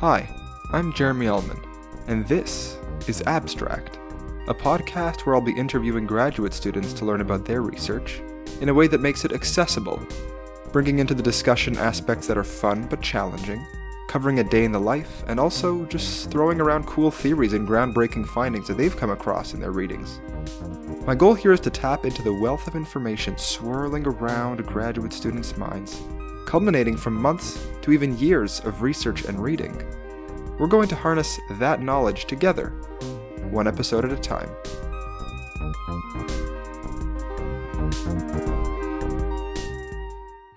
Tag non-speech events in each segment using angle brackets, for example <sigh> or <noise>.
Hi, I'm Jeremy Ullman, and this is Abstract, a podcast where I'll be interviewing graduate students to learn about their research in a way that makes it accessible, bringing into the discussion aspects that are fun but challenging, covering a day in the life, and also just throwing around cool theories and groundbreaking findings that they've come across in their readings. My goal here is to tap into the wealth of information swirling around graduate students' minds, culminating from months to even years of research and reading. We're going to harness that knowledge together, one episode at a time.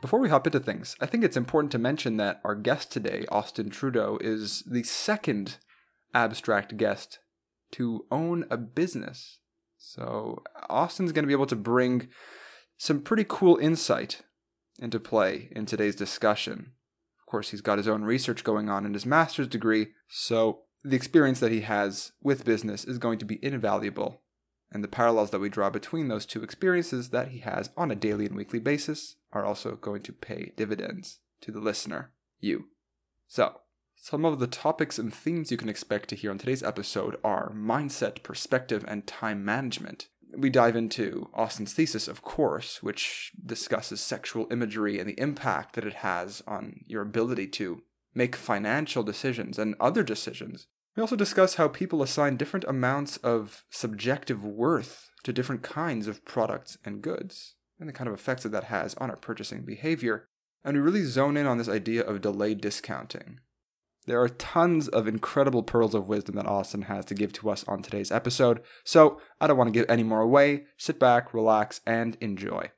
Before we hop into things, I think it's important to mention that our guest today, Austin Trudeau, is the second abstract guest to own a business so Austin's going to be able to bring some pretty cool insight into play in today's discussion. Of course, he's got his own research going on in his master's degree, so the experience that he has with business is going to be invaluable. And the parallels that we draw between those two experiences that he has on a daily and weekly basis are also going to pay dividends to the listener, you. So, some of the topics and themes you can expect to hear on today's episode are mindset, perspective, and time management. We dive into Austin's thesis, of course, which discusses sexual imagery and the impact that it has on your ability to make financial decisions and other decisions. We also discuss how people assign different amounts of subjective worth to different kinds of products and goods, and the kind of effects that that has on our purchasing behavior. And we really zone in on this idea of delayed discounting, there are tons of incredible pearls of wisdom that Austin has to give to us on today's episode, so I don't want to give any more away. Sit back, relax, and enjoy.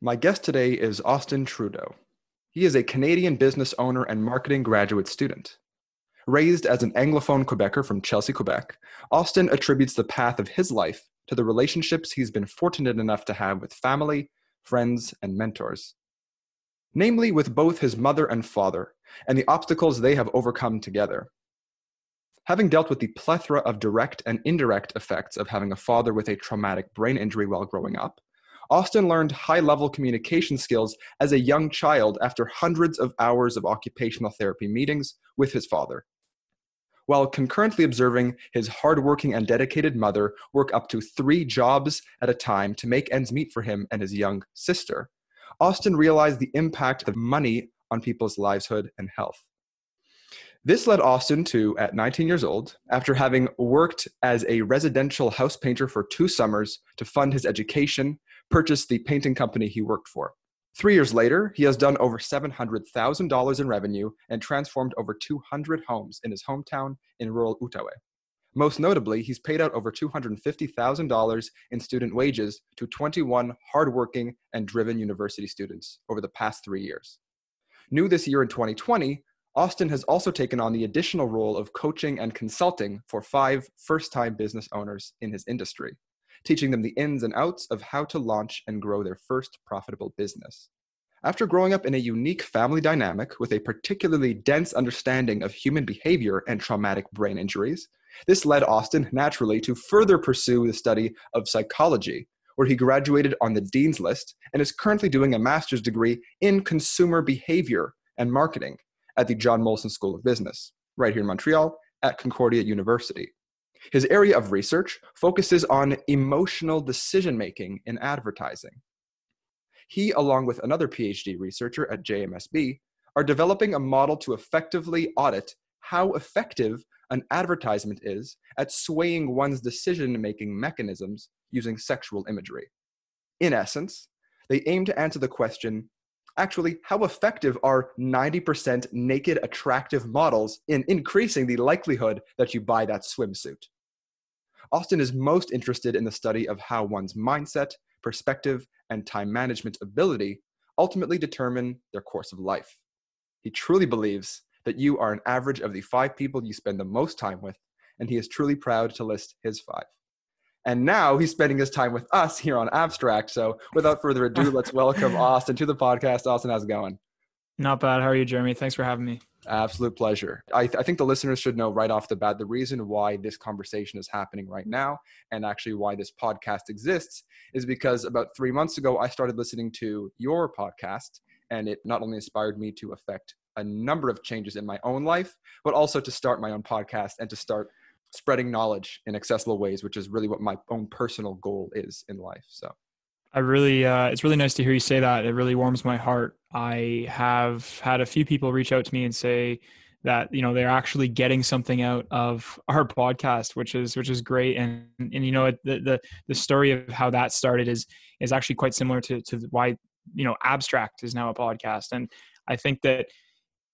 My guest today is Austin Trudeau. He is a Canadian business owner and marketing graduate student. Raised as an Anglophone Quebecer from Chelsea, Quebec, Austin attributes the path of his life to the relationships he's been fortunate enough to have with family, friends, and mentors namely with both his mother and father, and the obstacles they have overcome together. Having dealt with the plethora of direct and indirect effects of having a father with a traumatic brain injury while growing up, Austin learned high level communication skills as a young child after hundreds of hours of occupational therapy meetings with his father. While concurrently observing his hardworking and dedicated mother work up to three jobs at a time to make ends meet for him and his young sister, Austin realized the impact of money on people's livelihood and health. This led Austin to, at 19 years old, after having worked as a residential house painter for two summers to fund his education, purchase the painting company he worked for. Three years later, he has done over $700,000 in revenue and transformed over 200 homes in his hometown in rural Outaouais. Most notably, he's paid out over $250,000 in student wages to 21 hardworking and driven university students over the past three years. New this year in 2020, Austin has also taken on the additional role of coaching and consulting for five first time business owners in his industry, teaching them the ins and outs of how to launch and grow their first profitable business. After growing up in a unique family dynamic with a particularly dense understanding of human behavior and traumatic brain injuries, this led Austin naturally to further pursue the study of psychology, where he graduated on the Dean's List and is currently doing a master's degree in consumer behavior and marketing at the John Molson School of Business, right here in Montreal at Concordia University. His area of research focuses on emotional decision making in advertising. He, along with another PhD researcher at JMSB, are developing a model to effectively audit how effective an advertisement is at swaying one's decision making mechanisms using sexual imagery. In essence, they aim to answer the question actually, how effective are 90% naked, attractive models in increasing the likelihood that you buy that swimsuit? Austin is most interested in the study of how one's mindset, perspective, and time management ability ultimately determine their course of life. He truly believes that you are an average of the five people you spend the most time with, and he is truly proud to list his five. And now he's spending his time with us here on Abstract. So without further ado, <laughs> let's welcome Austin to the podcast. Austin, how's it going? Not bad. How are you, Jeremy? Thanks for having me. Absolute pleasure. I, th- I, think the listeners should know right off the bat the reason why this conversation is happening right now, and actually why this podcast exists, is because about three months ago, I started listening to your podcast, and it not only inspired me to affect a number of changes in my own life, but also to start my own podcast and to start spreading knowledge in accessible ways, which is really what my own personal goal is in life. So I really, uh, it's really nice to hear you say that. It really warms my heart. I have had a few people reach out to me and say that you know they're actually getting something out of <laughs> our podcast, which is which is great. And and you know the the the story of how that started is is actually quite similar to to why you know abstract is now a podcast. And I think that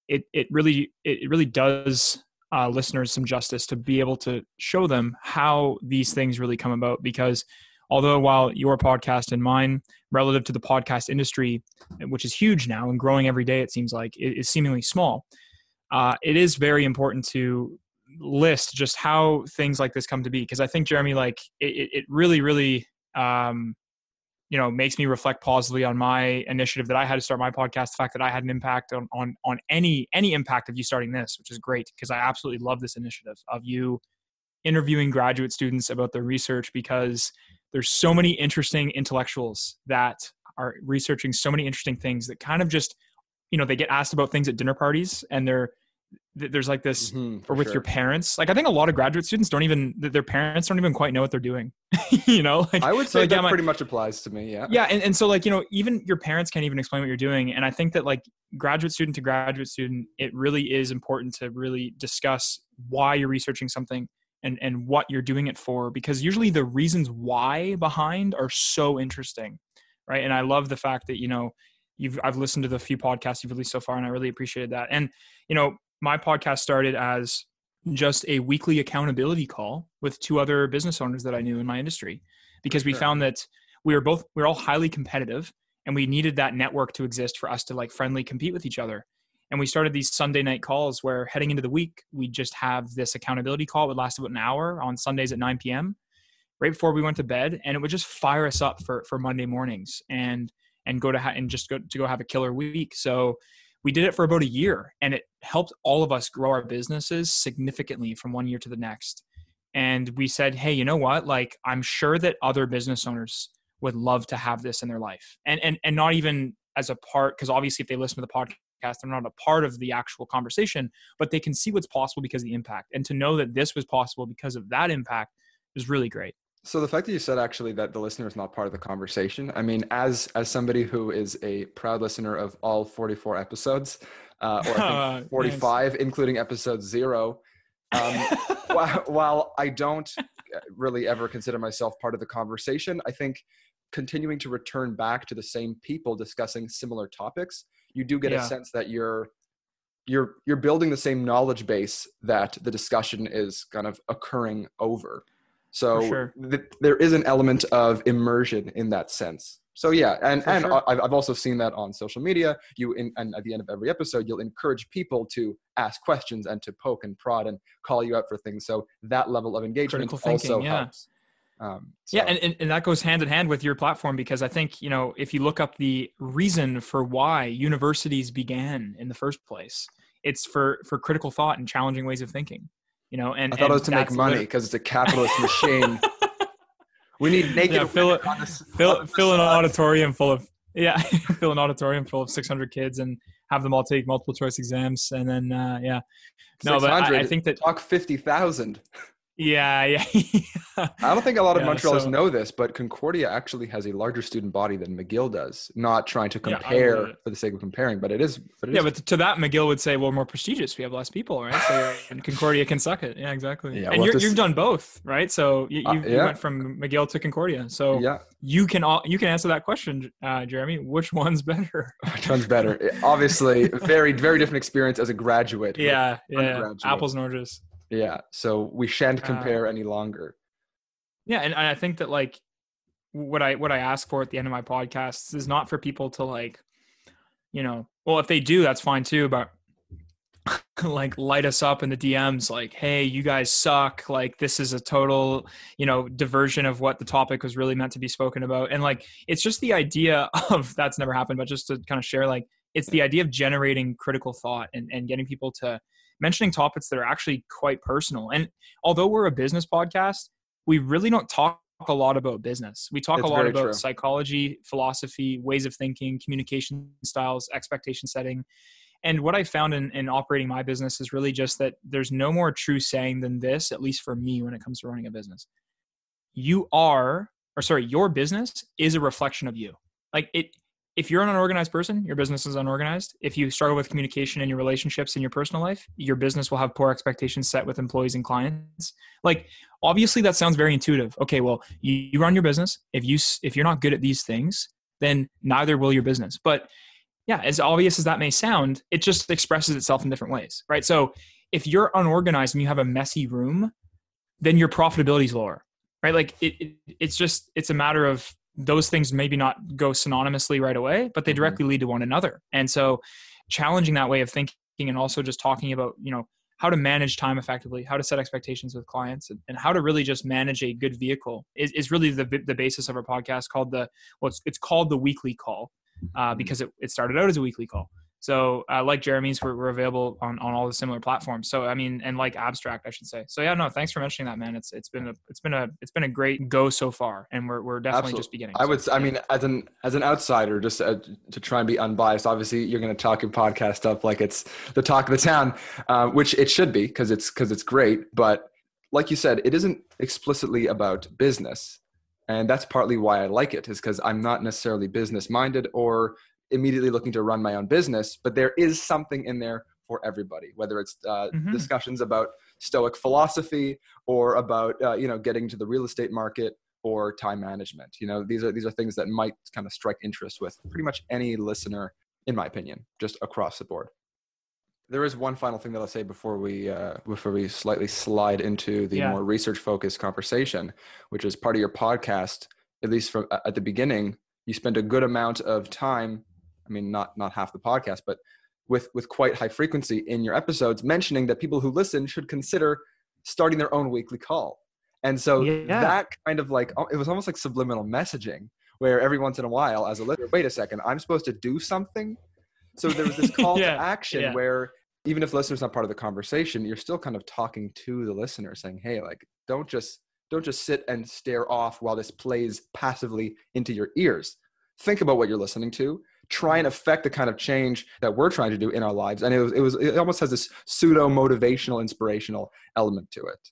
it it really it really does uh, listeners some justice to be able to show them how these things really come about because although while your podcast and mine relative to the podcast industry which is huge now and growing every day it seems like is seemingly small uh, it is very important to list just how things like this come to be because i think jeremy like it, it really really um, you know makes me reflect positively on my initiative that I had to start my podcast. The fact that I had an impact on on on any any impact of you starting this, which is great because I absolutely love this initiative of you interviewing graduate students about their research because there's so many interesting intellectuals that are researching so many interesting things that kind of just you know they get asked about things at dinner parties and they're there's like this mm-hmm, or with sure. your parents like i think a lot of graduate students don't even their parents don't even quite know what they're doing <laughs> you know like, i would say so like, that yeah, pretty my, much applies to me yeah. Yeah and, and so like you know even your parents can't even explain what you're doing and i think that like graduate student to graduate student it really is important to really discuss why you're researching something and and what you're doing it for because usually the reasons why behind are so interesting right? And i love the fact that you know you've i've listened to the few podcasts you've released so far and i really appreciated that. And you know my podcast started as just a weekly accountability call with two other business owners that I knew in my industry because sure. we found that we were both we were all highly competitive and we needed that network to exist for us to like friendly compete with each other. And we started these Sunday night calls where heading into the week, we just have this accountability call. It would last about an hour on Sundays at 9 p.m. right before we went to bed. And it would just fire us up for, for Monday mornings and, and go to, ha- and just go to go have a killer week. So we did it for about a year and it helped all of us grow our businesses significantly from one year to the next. And we said hey you know what? Like i'm sure that other business owners would love to have this in their life. And and, and not even as a part because obviously if they listen to the podcast they're not a part of the actual conversation but they can see what's possible because of the impact. And to know that this was possible because of that impact is really great so the fact that you said actually that the listener is not part of the conversation, I mean, as as somebody who is a proud listener of all 44 episodes, uh, or I think <laughs> 45, nice. including episode zero, um, <laughs> while, while I don't really ever consider myself part of the conversation, I think continuing to return back to the same people discussing similar topics, you do get yeah. a sense that you're you're you're building the same knowledge base that the discussion is kind of occurring over. So sure. th- there is an element of immersion in that sense. So yeah, and For and sure. I've also seen that on social media. You in, and at the end of every episode, you'll encourage people to ask questions and to poke and prod and call you out for things. So that level of engagement Critical thinking, also yeah. helps. Um, so. Yeah, and, and, and that goes hand in hand with your platform because I think you know if you look up the reason for why universities began in the first place, it's for for critical thought and challenging ways of thinking you know and i thought and it was to make money because it's a capitalist machine. <laughs> We need naked yeah, fill, fill, <laughs> fill an auditorium full of yeah fill an auditorium full of 600 kids and have them all take multiple choice exams and then uh, yeah. No but I, I, think that talk 50000 yeah, yeah. <laughs> I don't think a lot of yeah, Montrealers so, know this, but Concordia actually has a larger student body than McGill does. Not trying to compare yeah, for the sake of comparing, but it is. But it yeah, is. but to that McGill would say, "Well, we're more prestigious. We have less people, right?" So and Concordia can suck it. Yeah, exactly. Yeah, and you have done both, right? So you, uh, you, went from McGill to Concordia. So yeah. you can all you can answer that question, uh, Jeremy. Which one's better? <laughs> Which one's better? Obviously, very very different experience as a graduate. <laughs> Yeah, yeah. Apples and oranges. Yeah. So we shan't uh, compare uh, any longer. Yeah, and I think that like what I what I ask for at the end of my podcasts is not for people to like, you know, well if they do that's fine too, but <laughs> like light us up in the DMs like, hey, you guys suck. Like this is a total, you know, diversion of what the topic was really meant to be spoken about. And like it's just the idea <laughs> of that's never happened, but just to kind of share like it's the idea of generating critical thought and, and getting people to mentioning topics that are actually quite personal. And although we're a business podcast, we really don't talk a lot about business. We talk it's a lot about true. psychology, philosophy, ways of thinking, communication styles, expectation setting. And what I found in, in operating my business is really just that there's no more true saying than this, at least for me, when it comes to running a business. You are, or sorry, your business is a reflection of you. Like it, if you're an unorganized person, your business is unorganized. If you struggle with communication in your relationships in your personal life, your business will have poor expectations set with employees and clients. Like obviously that sounds very intuitive. Okay, well, you, you run your business. If you if you're not good at these things, then neither will your business. But yeah, as obvious as that may sound, it just expresses itself in different ways, right? So if you're unorganized and you have a messy room, then your profitability is lower, right? Like it, it it's just it's a matter of those things maybe not go synonymously right away, but they mm-hmm. directly lead to one another. And so challenging that way of thinking and also just talking about, you know, how to manage time effectively, how to set expectations with clients, and, and how to really just manage a good vehicle is, is really the, the basis of our podcast called the, well, it's, it's called the weekly call uh, mm-hmm. because it, it started out as a weekly call. So uh, like Jeremy's, we're, we're available on, on all the similar platforms. So I mean, and like abstract, I should say. So yeah, no, thanks for mentioning that, man. It's it's been a it's been a it's been a great go so far, and we're we're definitely Absolutely. just beginning. I would, so, I mean, as an as an outsider, just uh, to try and be unbiased. Obviously, you're going to talk your podcast up like it's the talk of the town, uh, which it should be because it's because it's great. But like you said, it isn't explicitly about business and that's partly why i like it is because i'm not necessarily business minded or immediately looking to run my own business, but there is something in there for everybody, whether it's uh, mm-hmm. discussions about Stoic philosophy or about uh, you know getting to the real estate market or time management. You know, these are these are things that might kind of strike interest with pretty much any listener, in my opinion, just across the board. There is one final thing that I'll say before we uh, before we slightly slide into the yeah. more research focused conversation, which is part of your podcast. At least from at the beginning, you spend a good amount of time I mean, not not half the podcast, but with with quite high frequency in your episodes, mentioning that people who listen should consider starting their own weekly call. And so yeah. that kind of like it was almost like subliminal messaging, where every once in a while, as a listener, wait a second, I'm supposed to do something. So there was this <laughs> call yeah. to action yeah. where even if the listener's not part of the conversation, you're still kind of talking to the listener, saying, "Hey, like, don't just don't just sit and stare off while this plays passively into your ears. Think about what you're listening to try and affect the kind of change that we're trying to do in our lives. And it was, it was, it almost has this pseudo motivational, inspirational element to it.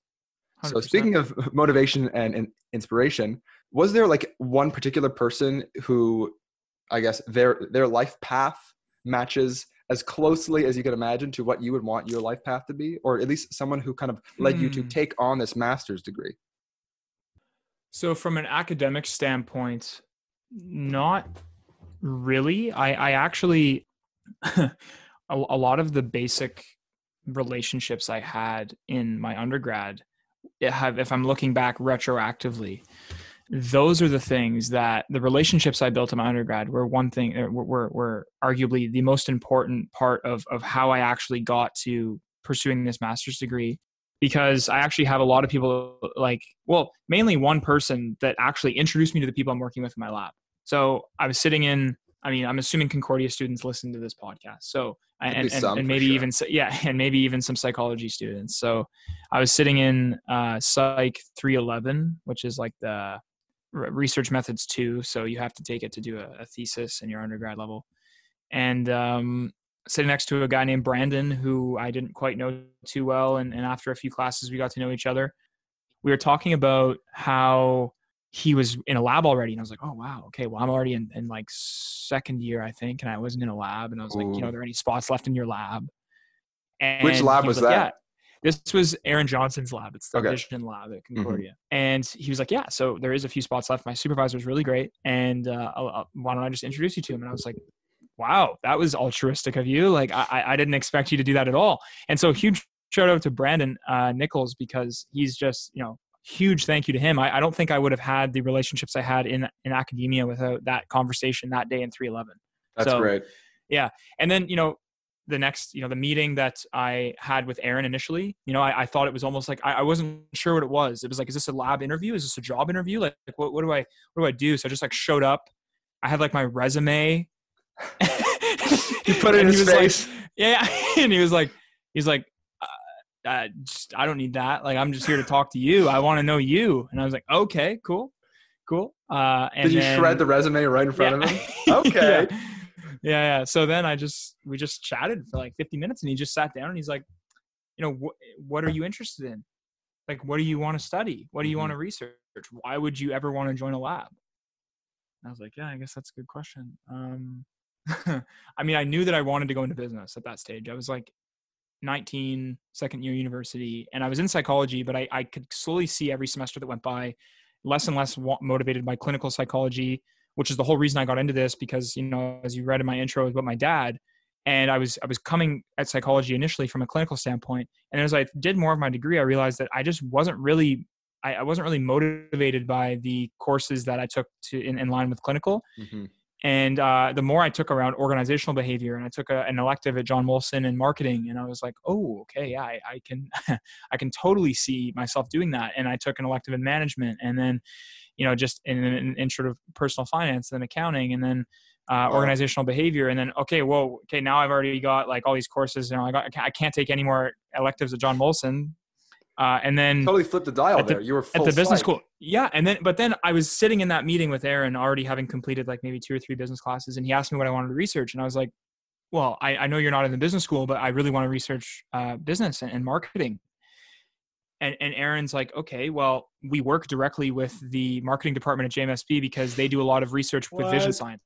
100%. So speaking of <laughs> motivation and, and inspiration, was there like one particular person who, I guess their their life path matches as closely as you could imagine to what you would want your life path to be, or at least someone who kind of led mm. you to hmm. take on this master's degree? So, from an academic standpoint, not really i i actually <laughs> a, a lot of the basic relationships i had in my undergrad have if i'm looking back retroactively those are the things that the relationships i built in my undergrad were one thing uh, were, were, were arguably the most important part of of how i actually got to pursuing this master's degree because I actually have a lot of people like, well, mainly one person that actually introduced me to the people I'm working with in my lab. So I was sitting in. I mean, I'm assuming Concordia students listen to this podcast. So and, and, and, maybe sure. even yeah, <laughs> and maybe even some psychology students. So I was sitting in uh, Psych 311, which is like the research methods two. So you have to take it to do a, a thesis in your undergrad level. And um, sitting next to a guy named Brandon, who I didn't quite know too well. And, and after a few classes, we got to know each other. We were talking about how he was in a lab already and I was like, oh wow, okay, well I'm already in, in like second year, I think, and I wasn't in a lab and I was Ooh. like, you know, are there any spots left in your lab? And Which lab was, was like, that? Yeah. This was Aaron Johnson's lab. It's the okay. vision lab at mm-hmm. Concordia. Mm-hmm. And he was like, yeah, so there is a few spots left. My supervisor is really great. And uh, I'll, I'll, why don't I just introduce you to him? And I was like, wow, that was altruistic of you. Like I, I didn't expect you to do that at all. And so huge shout out to Brandon uh, Nichols because he's just, you know, huge thank you to him. I, I, don't think I would have had the relationships I had in in academia without that conversation that day in 311. That's so, great. Yeah, and then you know the next you know the meeting that I had with Aaron initially, you know I, I thought it was almost like I, I, wasn't sure what it was. It was like, is this a lab interview? Is this a job interview? Like, like what, what do I what do I do? So I just like showed up. I had like my resume. <laughs> you put it <laughs> in his face. Like, yeah, <laughs> and he was like, he's like, I, just, I don't need that. Like, I'm just here to talk to you. I want to know you. And I was like, okay, cool, cool. Uh, and Did you then, shred the resume right in front yeah. of him? <laughs> Okay. yeah. yeah, yeah. So then I just we just chatted for like 50 minutes, and he just sat down and he's like, you know, wh- what are you interested in? Like, what do you want to study? What do you Mhm. want to research? Why would you ever want to join a lab? And I was like, yeah, I guess that's a good question. Um, <laughs> I mean, I knew that I wanted to go into business at that stage. I was like 19, second year university, and I was in psychology, but I, I could slowly see every semester that went by less and less motivated by clinical psychology, which is the whole reason I got into this because, you know, as you read in my intro about my dad, and I was I was coming at psychology initially from a clinical standpoint, and as I did more of my degree, I realized that I just wasn't really I, I wasn't really motivated by the courses that I took to in, in line with clinical. Mhm. And uh, the more I took around organizational behavior, and I took a, an elective at John Molson in marketing, and I was like, oh, okay, yeah, I, I can, <laughs> I can totally see myself doing that. And I took an elective in management, and then, you know, just in, in, in sort of personal finance and accounting, and then uh, organizational behavior, and then okay, well, okay, now I've already got like all these courses, you know, I got, I can't, I can't take any more electives at John Molson, uh, and then Totally flipped the dial At the- there. you were at the business psych. school yeah and then but then i was sitting in that meeting with aaron already having completed like maybe two or three business classes and he asked me what i wanted to research and i was like well i, I know you're not in the business school but i really want to research uh, business and, and marketing and, and aaron's like okay well we work directly with the marketing department at JMSB because they do a lot of research with vision What? science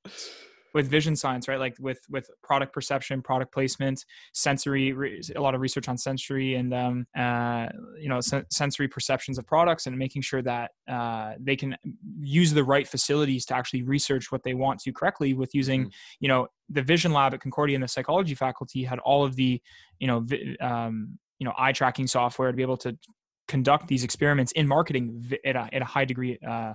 with vision science right like with with product perception product placement sensory re- a lot of research on sensory and um, uh, you know sen- sensory perceptions of products and making sure that uh, they can use the right facilities to actually research what they want to correctly with using Mhm. you know the vision lab at concordia and the psychology faculty had all of the you know vi- um, you know eye tracking software to be able to conduct these experiments in marketing vi- at a, at a high degree uh,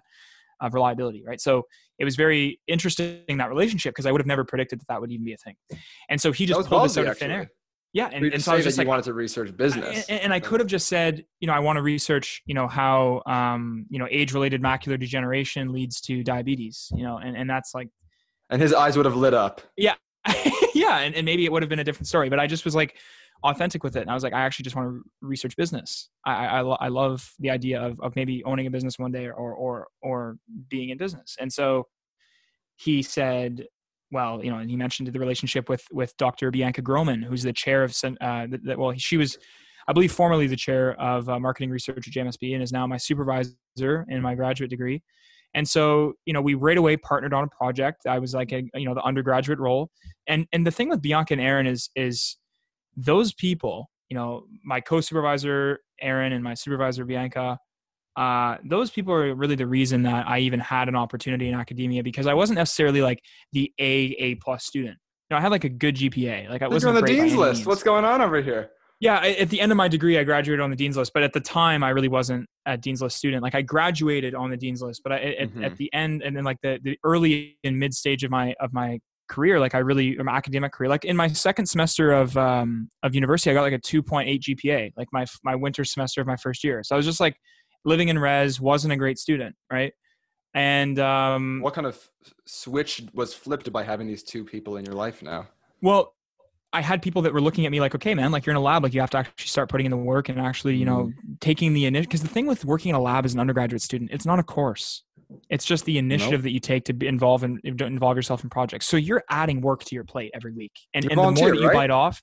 of reliability right? So it was very interesting that relationship because i would have never predicted that that would even be a thing. And so he just pulled this out of thin air. yeah and, and so i was just like wanted to research business. and, and I could have just said, you know, I want to research, you know, how, um, you know, age-related macular degeneration leads to diabetes, you know, and, and that's like, and his eyes would have lit up. Yeah, <laughs> yeah, and, and maybe it would have been a different story, but I just was like authentic with it. And I was like, I actually just want to research business. I, I, I lo- I love the idea of, of maybe owning a business one day or, or, or being in business. And so he said, well, you know, and he mentioned the relationship with, with Dr. Bianca Grohmann, who's the chair of, uh, the, well, she was, I believe, formerly the chair of uh, marketing research at JMSB and is now my supervisor in my graduate degree. And so, you know, we right away partnered on a project. I was like, a, you know, the undergraduate role. And and the thing with Bianca and Aaron is is those people, you know, my co-supervisor Aaron and my supervisor Bianca, uh, those people are really the reason that I even had an opportunity in academia because I wasn't necessarily like the A A plus student. You know, I had like a good GPA. Like I wasn't on the dean's list. means. What's going on over here? Yeah, I, at the end of my degree, I graduated on the dean's list, but at the time, I really wasn't a dean's list student. Like I graduated on the dean's list, but I, at, Mhm. at the end and then like the, the early and mid stage of my of my career, like I really my academic career, like in my second semester of um of university, I got like a two point eight GPA, like my my winter semester of my first year. So I was just like living in res, wasn't a great student, right? And um, What kind of switch was flipped by having these two people in your life now? Well, I had people that were looking at me like, okay, man, like you're in a lab, like you have to actually start putting in the work and actually, you know, taking the initiative. Because the thing with working in a lab as an undergraduate student, it's not a course. It's just the initiative that you take to be involve in involve yourself in projects. So you're adding work to your plate every week, and, and the more that you right? bite off,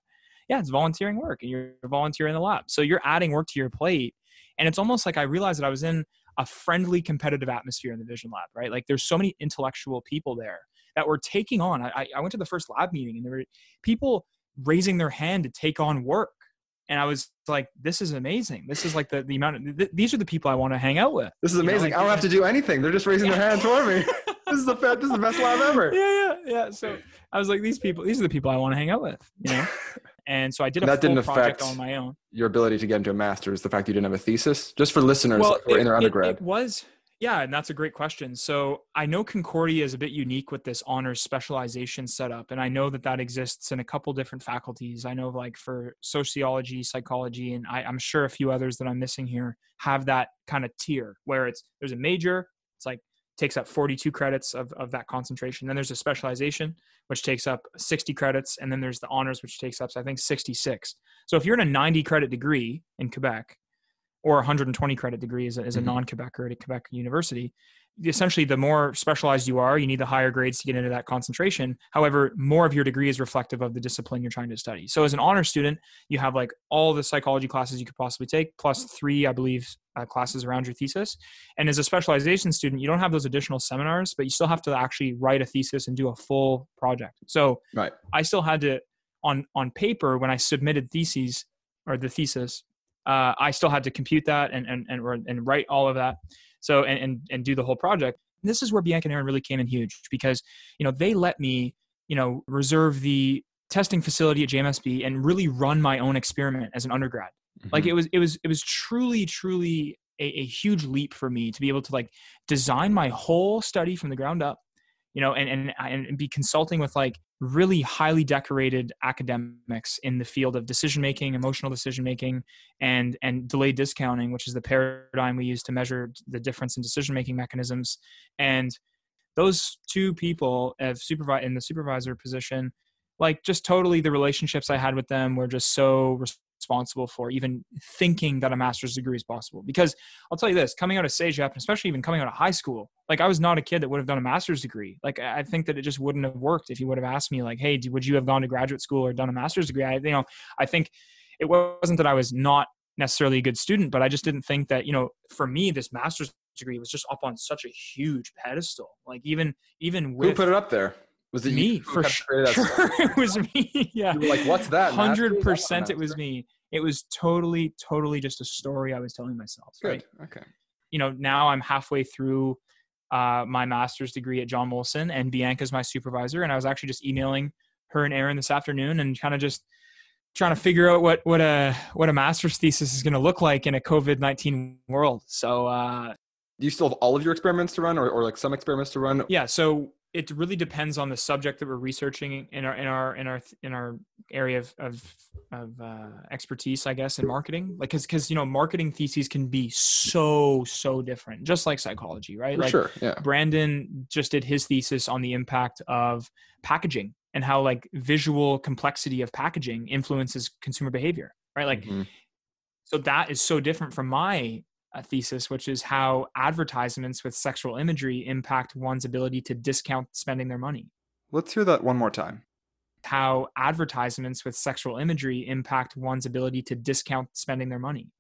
yeah, it's volunteering work, and you're volunteering in the lab. So you're adding work to your plate, and it's almost like I realized that I was in a friendly, competitive atmosphere in the Vision Lab, right? Like there's so many intellectual people there that were taking on. I, I went to the first lab meeting, and there were people raising their hand to take on work. And I was like, this is amazing. This is like the, the amount of, th- these are the people I want to hang out with. This is You know, amazing. like- I don't have to do anything. They're just raising their hand toward me. <laughs> this is the this is the best lab ever. Yeah, yeah, yeah. So I was like, these people, these are the people I want to hang out with, you know? And so I did a That full didn't project affect- on my own. Your ability to get into a master's, the fact you didn't have a thesis, just for listeners who are it, in their it- undergrad. It, was, yeah, and that's a great question. So I know Concordia is a bit unique with this honors specialization setup, and I know that that exists in a couple different faculties. I know, like for sociology, psychology, and I, I'm sure a few others that I'm missing here have that kind of tier where it's there's a major, it's like takes up 42 credits of, of that concentration. Then there's a specialization, which takes up 60 credits, and then there's the honors, which takes up I think 66. So if you're in a 90 credit degree in Quebec, or 120 credit degree as a, as a Mhm. non-Quebecer at a Quebec university, essentially the more specialized you are you need the higher grades to get into that concentration. However more of your degree is reflective of the discipline you're trying to study. So as an honor student you have like all the psychology classes you could possibly take plus three i believe uh, classes around your thesis. And as a specialization student you don't have those additional seminars but you still have to actually write a thesis and do a full project. So right. I still had to on on paper when i submitted theses or the thesis uh, i still had to compute that and and and, and write all of that so and and, and do the whole project. And this is where Bianca and Aaron really came in huge because you know they let me you know reserve the testing facility at JMSB and really run my own experiment as an undergrad. Mm-hmm. Like it was it was it was truly truly a, a huge leap for me to be able to like design my whole study from the ground up you know, and, and, and be consulting with like really highly decorated academics in the field of decision making, emotional decision making, and and delayed discounting, which is the paradigm we use to measure the difference in decision making mechanisms. And those two people have supervised in the supervisor position, like just totally the relationships I had with them were just so responsible for even thinking that a master's degree is possible. Because I'll tell you this, coming out of and especially even coming out of high school, like I was not a kid that would have done a master's degree. Like I think that it just wouldn't have worked if you would have asked me, like, "Hey, would you have gone to graduate school or done a master's degree?" I, you know, I think it wasn't that I was not necessarily a good student, but I just didn't think that, you know, for me, this master's degree was just up on such a huge pedestal. Like even even with who put it up there? Was it me for sure? it was me. <laughs> Yeah. like, what's that? Hundred percent, it was me. It was totally, totally just a story I was telling myself. Good. Right. Okay. You know, now I'm halfway through uh, my master's degree at John Molson, and Bianca's my supervisor. And I was actually just emailing her and Aaron this afternoon, and kind of just trying to figure out what what a what a master's thesis is going to look like in a COVID nineteen world. So. Uh, do you still have all of your experiments to run, or, or like some experiments to run? Yeah. So it really depends on the subject that we're researching in our in our in our in our area of of, of uh, expertise, I guess, in marketing. Like, because because you know, marketing theses can be so so different, just like psychology, right? For like, sure. Yeah. Brandon just did his thesis on the impact of packaging and how like visual complexity of packaging influences consumer behavior, right? Like, mm-hmm. so that is so different from my thesis, which is how advertisements with sexual imagery impact one's ability to discount spending their money. Let's hear that one more time. How advertisements with sexual imagery impact one's ability to discount spending their money.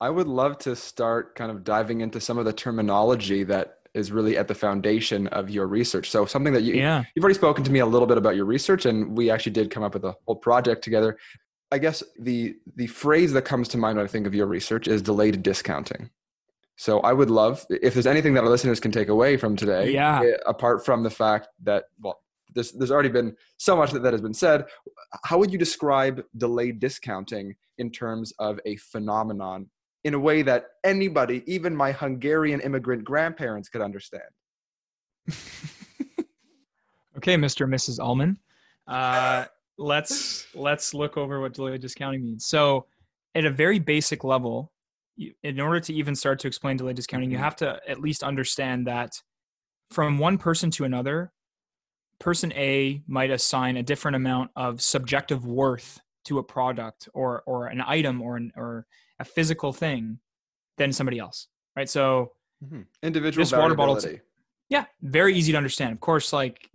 I would love to start kind of diving into some of the terminology that is really at the foundation of your research. So something that you yeah. you've already spoken to me a little bit about your research and we actually did come up with a whole project together. I guess the the phrase that comes to mind when I think of your research is delayed discounting. So I would love if there's anything that our listeners can take away from today, yeah. Eh, apart from the fact that well, there's there's already been so much that, that has been said. How would you describe delayed discounting in terms of a phenomenon in a way that anybody, even my Hungarian immigrant grandparents, could understand? <laughs> okay, Mr. and Mrs. Ullman. Uh, let's let's look over what delayed discounting means. So, at a very basic level, in order to even start to explain delayed discounting, you mm-hmm. have to at least understand that from one person to another, person A might assign a different amount of subjective worth to a product or or an item or an, or a physical thing than somebody else, right? So, mm-hmm. individual this water bottle. Yeah, very easy to understand. Of course, like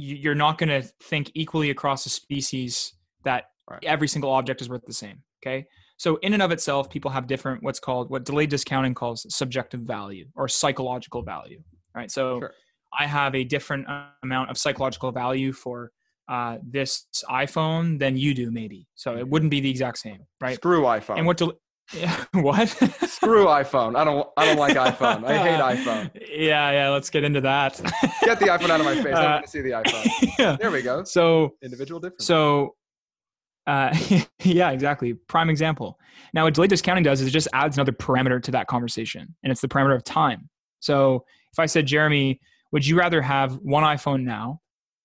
you're not going to think equally across a species that right. every single object is worth the same. Okay. So in and of itself, people have different what's called what delayed discounting calls subjective value or psychological value. Right. So sure. I have a different amount of psychological value for uh, this iPhone than you do, maybe. So it wouldn't be the exact same, right? Screw iPhone. And what del- yeah, <laughs> what? Screw iPhone. I don't. I don't like iPhone. I hate <laughs> iPhone. Yeah, yeah. Let's get into that. <laughs> get the iPhone out of my face. I want to see the iPhone. Yeah. There we go. So individual difference. So, uh, yeah, exactly. Prime example. Now, what delayed discounting does is it just adds another parameter to that conversation, and it's the parameter of time. So, if I said, Jeremy, would you rather have one iPhone now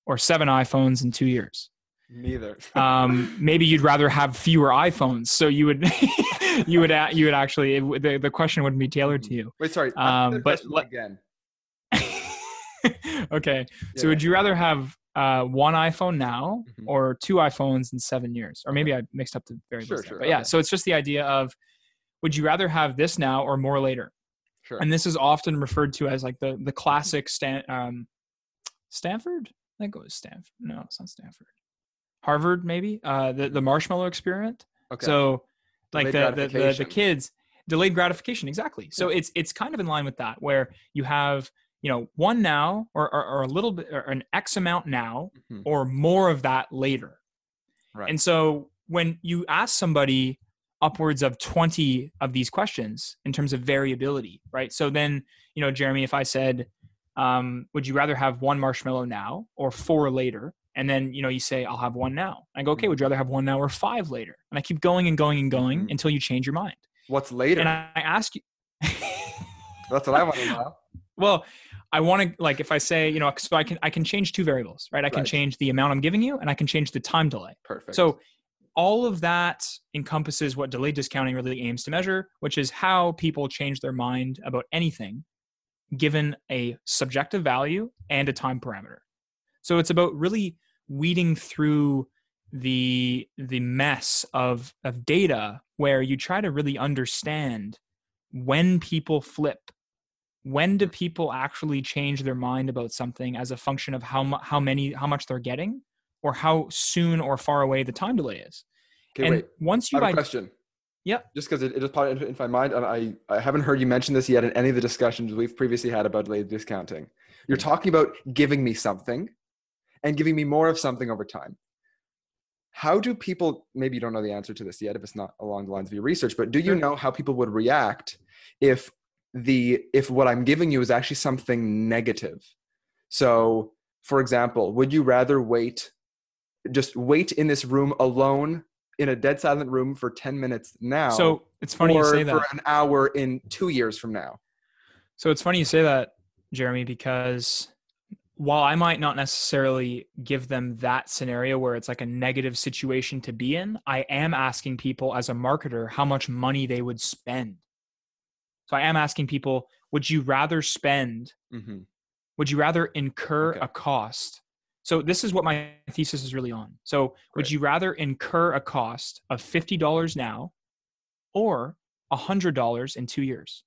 or seven iPhones in two years? Neither. <laughs> um, maybe you'd rather have fewer iPhones, so you would <laughs> you would you would actually it, the the question wouldn't be tailored to you. Wait, sorry. Um, but again. <laughs> okay, yeah, so would you rather have uh, one iPhone now mm-hmm. or two iPhones in seven years? Or maybe I mixed up the variables. Sure, sure. But yeah, so it's just the idea of would you rather have this now or more later? Sure. and this is often referred to as like the the classic Stan um, Stanford. I think it was Stanford. No, it's not Stanford. Harvard, maybe. Uh, the the marshmallow experiment. okay. So, like the, the the the kids delayed gratification exactly. So it's it's kind of in line with that where you have you know one now or or, or a little bit or an X amount now Mhm. or more of that later. Right. And so when you ask somebody upwards of 20 of these questions in terms of variability, right? So then, you know, Jeremy, if I said, um, would you rather have one marshmallow now or four later? And then, you know, you say, I'll have one now. I go, okay, would you rather have one now or five later? And I keep going and going and going Mhm. until you change your mind. What's later? And I, I ask you, <laughs> That's what I want to know. well, I want to like if I say, you know, so I can I can change two variables, right? I can Right. change the amount I'm giving you and I can change the time delay. Perfect. So all of that encompasses what delayed discounting really aims to measure, which is how people change their mind about anything given a subjective value and a time parameter. So it's about really weeding through the the mess of of data where you try to really understand when people flip when do people actually change their mind about something as a function of how mu- how many how much they're getting or how soon or far away the time delay is. okay, and wait. once I you have a question. Yep. Just because it, it just popped into into my mind, and I, I haven't heard you mention this yet in any of the discussions we've previously had about delayed discounting. You're hmm. talking about giving me something and giving me more of something over time. How do people, maybe you don't know the answer to this yet if it's not along the lines of your research, but do you know how people would react if the if what I'm giving you is actually something negative? So, for example, would you rather wait just wait in this room alone in a dead silent room for 10 minutes now so it's funny you or say that. for an hour in 2 years from now? So it's funny you say that, Jeremy, because while I might not necessarily give them that scenario where it's like a negative situation to be in, I am asking people as a marketer how much money they would spend. So I am asking people, would you rather spend, hmm would you rather incur Okay. a cost? So this is what my thesis is really on. So would you rather incur a cost of $50 now or $100 in two years?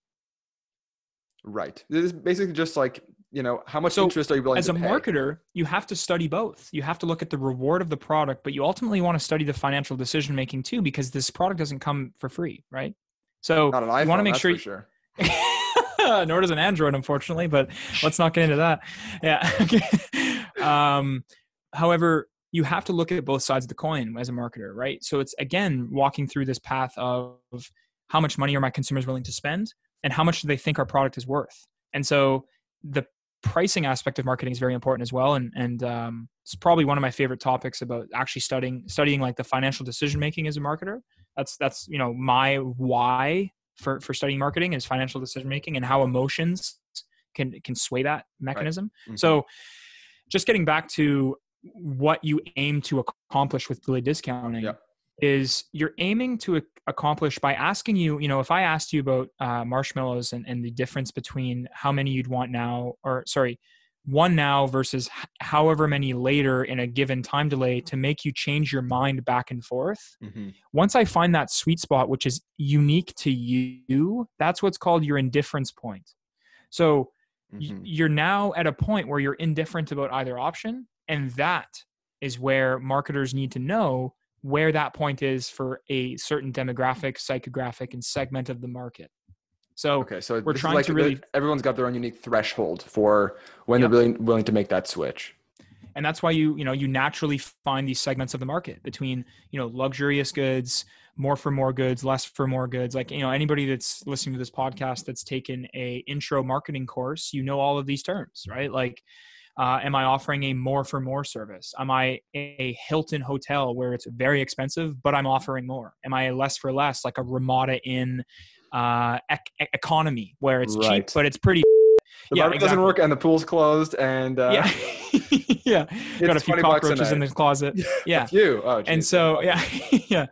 Right. This is basically just like, you know, how much So, interest are you willing as a pay? marketer you have to study both. You have to look at the reward of the product but you ultimately want to study the financial decision making too because this product doesn't come for free right? So Not an iPhone, you want to make sure, for sure. <laughs> nor does an android unfortunately but <laughs> let's not get into that. Yeah <laughs> okay. Um however you have to look at both sides of the coin as a marketer right? So it's again walking through this path of how much money are my consumers willing to spend and how much do they think our product is worth? And so the pricing aspect of marketing is very important as well and and um, it's probably one of my favorite topics about actually studying studying like the financial decision making as a marketer that's that's you know my why for for studying marketing is financial decision making and how emotions can can sway that mechanism Mhm. so just getting back to what you aim to accomplish with delayed discounting Yep. Is you're aiming to ac- accomplish by asking you, you know, if I asked you about uh, marshmallows and, and the difference between how many you'd want now, or sorry, one now versus h- however many later in a given time delay to make you change your mind back and forth. Mhm. Once I find that sweet spot, which is unique to you, that's what's called your indifference point. So Mhm. you're now at a point where you're indifferent about either option and that is where marketers need to know where that point is for a certain mm-hmm. demographic psychographic and segment of the market so Okay, so we're trying like to really- everyone's got their own unique threshold for when Yep. they're really willing to make that switch. and that's why you you know you naturally find these segments of the market between you know luxurious goods more for more goods less for more goods like you know anybody that's listening to this podcast that's taken a intro marketing course you know all of these terms right like uh, am i offering a more for more service? Am i a hilton hotel where it's very expensive but i'm offering more? Am i a less for less like a ramada in uh, ec- economy where it's cheap but it's pretty The Yeah, barbecue doesn't work and the pool's closed and uh, yeah. <laughs> Yeah. Got a few 20 a cockroaches in night. the closet. <laughs> Yeah. you. Oh, and so <laughs> yeah. Yeah.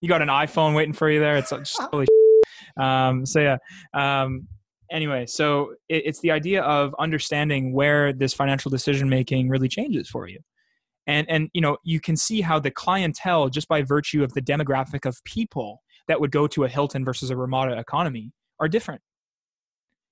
You got an iphone waiting for you there. It's just holy um so yeah. Um anyway so it, it's the idea of understanding where this financial decision making really changes for you. And and you know you can see how the clientele just by virtue of the demographic of people that would go to a hilton versus a ramada economy are different.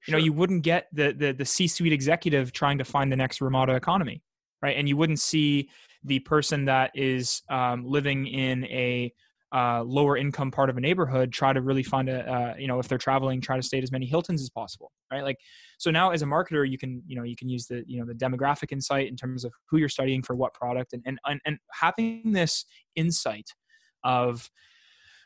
You know, you wouldn't get the the the C-suite executive trying to find the next Ramada economy, right? And you wouldn't see the person that is um, living in a uh, lower income part of a neighborhood try to really find a uh, you know if they're traveling try to stay at as many hiltons as possible right? Like so now as a marketer you can you know you can use the you know the demographic insight in terms of who you're studying for what product and and and, and having this insight of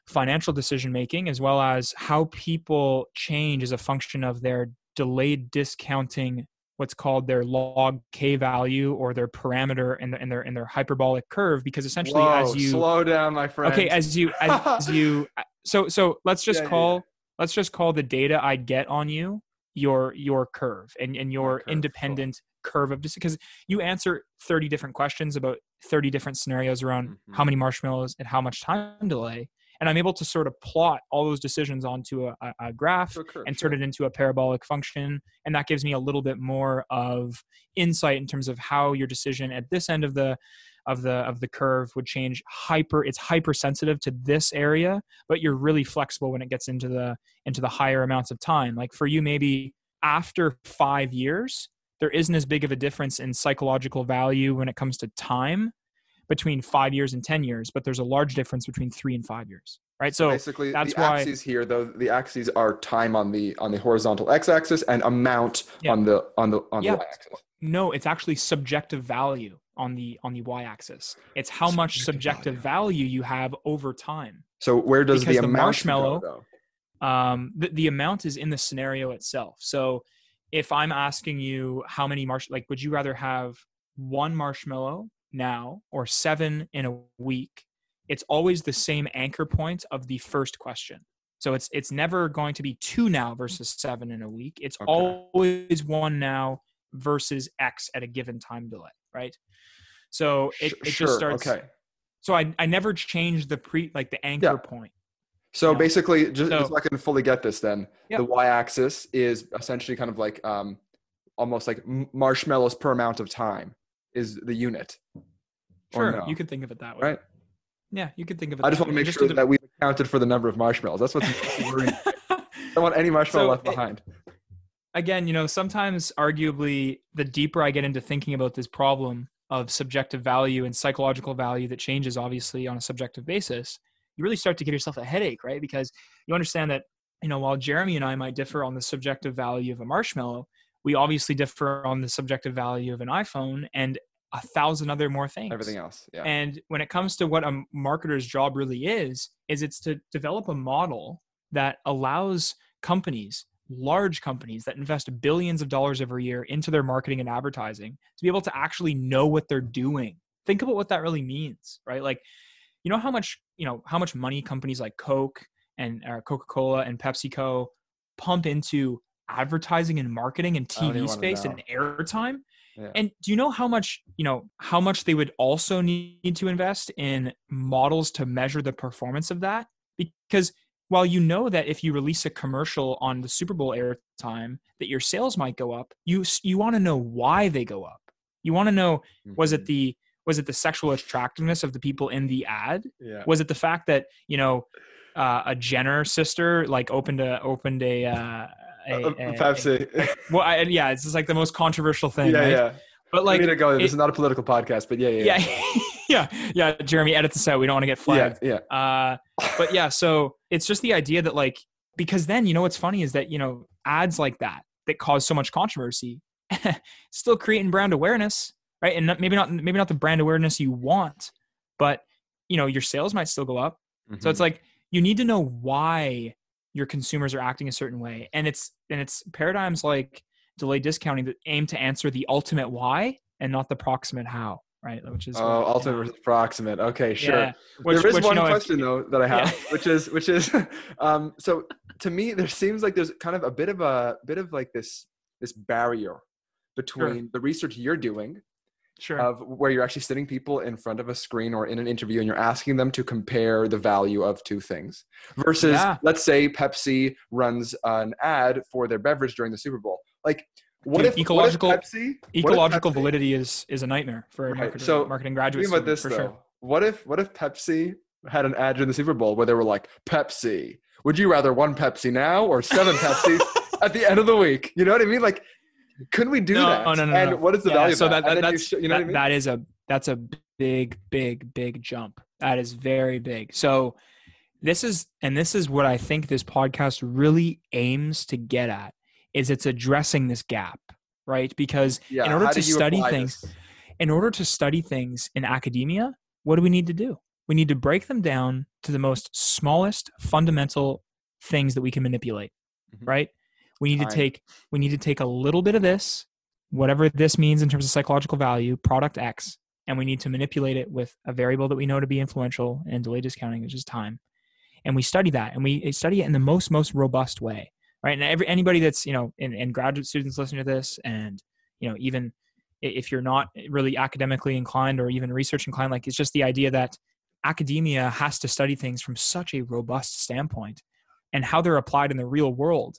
financial decision making as well as how people change as a function of their delayed discounting what's called their log k value or their parameter and, the, and their and their hyperbolic curve because essentially Whoa, as you slow down, my friend. okay as you as <laughs> you so so let's just Yeah, call yeah. let's just call the data i get on you your your curve and and your curve, cool. independent curve of just because you answer 30 different questions about 30 different scenarios around how Mhm. many marshmallows and how much time delay and i'm able to sort of plot all those decisions onto a, a, graph a curve, and sure. turn it into a parabolic function and that gives me a little bit more of insight in terms of how your decision at this end of the of the of the curve would change hyper it's hypersensitive to this area but you're really flexible when it gets into the into the higher amounts of time like for you maybe after 5 years there isn't as big of a difference in psychological value when it comes to time between 5 years and 10 years but there's a large difference between 3 and 5 years right so basically that's the why- axes here though the axes are time on the on the horizontal x-axis and amount Yeah. on the on the on Yeah. the y-axis No, it's actually subjective value on the on the y-axis. It's how much Subjective subjective value. value you have over time. so where does Because the the amount marshmallow- go. Um, the, the amount is in the scenario itself. So if I'm asking you how many marsh like would you rather have one marshmallow now or seven in a week? It's always the same anchor point of the first question. So it's it's never going to be two now versus seven in a week. It's Okay. always one now versus X at a given time delay, right? So it, it sure just starts. okay So I, I never change the pre like the anchor Yeah. point. so basically just, just So- so i can fully get this then Yep. the y-axis is essentially kind of like um almost like marshmallows per amount of time is the unit Sure, no? you could think of it that way. Right. Yeah, you could think of it. i just want to make sure that we accounted for the number of marshmallows that's what's <laughs> worrying i don't want any marshmallow So left it- behind again, you know, sometimes arguably the deeper I get into thinking about this problem of subjective value and psychological value that changes obviously on a subjective basis, you really start to give yourself a headache, right? Because you understand that, you know, while Jeremy and I might differ on the subjective value of a marshmallow, we obviously differ on the subjective value of an iPhone and a thousand other more things. everything else yeah And when it comes to what a marketer's job really is, is it's to develop a model that allows companies, large companies that invest billions of dollars every year into their marketing and advertising to be able to actually know what they're doing. Think about what that really means, right? Like, you know how much, you know, how much money companies like Coke and uh, Coca-Cola and PepsiCo pump into advertising and marketing and I don't even TV space and airtime? Yeah. And do you know how much, you know, how much they would also need to invest in models to measure the performance of that? Because while you know that if you release a commercial on the Super Bowl airtime that your sales might go up, you you want to know why they go up. You want to know was it Mhm. the was it the sexual attractiveness of the people in the ad? yeah Was it the fact that, you know, uh, a Jenner sister like opened a opened a uh, a, Uh, a- Pepsi. well, I, yeah, it's just like the most controversial thing, yeah, right? yeah. But Like, like, need to go. This it- is not a political podcast, but yeah, yeah, yeah, yeah, <laughs> yeah. Jeremy, edit this out. We don't want to get flagged. yeah. Uh, but yeah, so it's just the idea that like because then you know what's funny is that you know ads like that that cause so much controversy <laughs> still creating brand awareness, right? And maybe not maybe not the brand awareness you want, but you know your sales might still go up. So it's Mhm. like you need to know why your consumers are acting a certain way, and it's and it's paradigms like delay discounting that aim to answer the ultimate why and not the proximate how, right? Which is oh, ultimate versus proximate. Okay, sure. Yeah. Which- there is which, you one know, if- question though that I have, Yeah. which is which is <laughs> um so to me there seems like there's kind of a bit of a bit of like this this barrier between the research you're doing Sure. of where you're actually sitting people in front of a screen or in an interview and you're asking them to compare the value of two things versus Yeah. let's say Pepsi runs an ad for their beverage during the Super Bowl. Like what Dude, if ecological- what if Pepsi Ecological Pepsi- validity is is a nightmare for Right, marketer, so marketing graduate Think about this for though. sure. What if what if Pepsi had an ad during the Super Bowl where they were like Pepsi? Would you rather one Pepsi now or seven <laughs> Pepsis at the end of the week. You know what I mean? Like, couldn't we do No, that? no, no, no, And no. what is the Yeah, value? so of that, that, that you that's sh- you know what I mean? that is a that's a big big big jump that is very big so this is and this is what i think this podcast really aims to get at is it's addressing this gap right because yeah. in order to study things- this? in order to study things in academia what do we need to do we need to break them down to the most smallest fundamental things that we can manipulate Mhm. right we need to take we need to take a little bit of this whatever this means in terms of psychological value product x and we need to manipulate it with a variable that we know to be influential and delay discounting which is time. And we study that and we eh, study it in the most most robust way right? And every anybody that's you know and, and graduate students listening to this and you know even if you're not really academically inclined or even research inclined like it's just the idea that academia has to study things from such a robust standpoint and how they're applied in the real world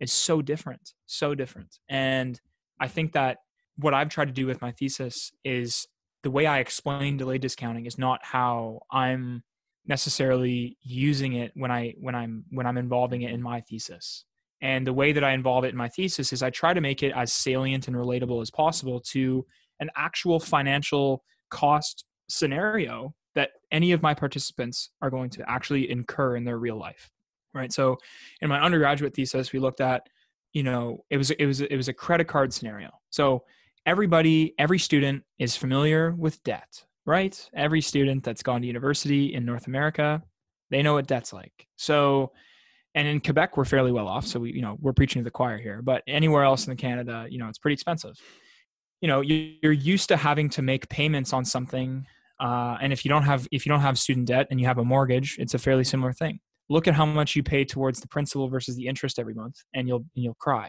is so different so different. And i think that what i've tried to do with my thesis is the way i explain delay discounting is not how i'm necessarily using it when i when i'm when i'm involving it in my thesis. And the way that i involve it in my thesis is i try to make it as salient and relatable as possible to an actual financial cost scenario that any of my participants are going to actually incur in their real life right? So in my undergraduate thesis we looked at you know it was it was it was a credit card scenario. So everybody every student is familiar with debt right? Every student that's gone to university in north america they know what debt's like. So and in quebec we're fairly well off so we you know we're preaching to the choir here but anywhere else in canada you know it's pretty expensive. You know you- you're used to having to make payments on something uh, and if you don't have if you don't have student debt and you have a mortgage it's a fairly similar thing look at how much you pay towards the principal versus the interest every month and you'll and you'll cry.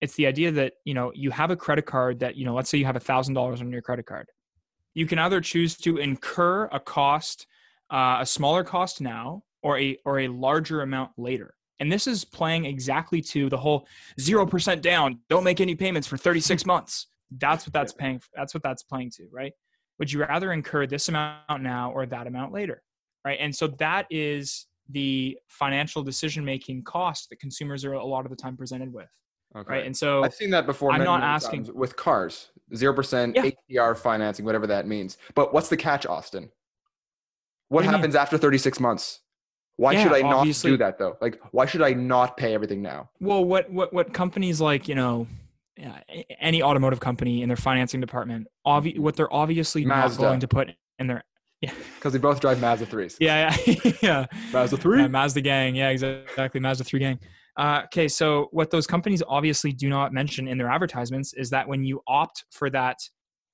It's the idea that you know you have a credit card that you know let's say you have a thousand dollars on your credit card. You can either choose to incur a cost uh, a smaller cost now or a or a larger amount later. And this is playing exactly to the whole 0% down don't make any payments for 36 <laughs> months. That's what that's paying that's what that's playing to right? Would you rather incur this amount now or that amount later right? And so that is the financial decision making cost that consumers are a lot of the time presented with Okay. right and so I've seen that before. I'm not asking- with cars, zero percent Yeah. APR financing, whatever that means. But what's the catch, Austin? What, What do mean? happens after 36 months? Why Yeah, should I not do that though? Like, why should I not pay everything now? well what what what companies like you know uh, any automotive company in their financing department obvi- what they're obviously Mazda. not going to put in their Because <laughs> they both drive Mazda threes. yeah yeah <laughs> yeah Mazda three. Uh, Mazda gang. Yeah, exactly. Mazda 3 gang. Uh, okay, so what those companies obviously do not mention in their advertisements is that when you opt for that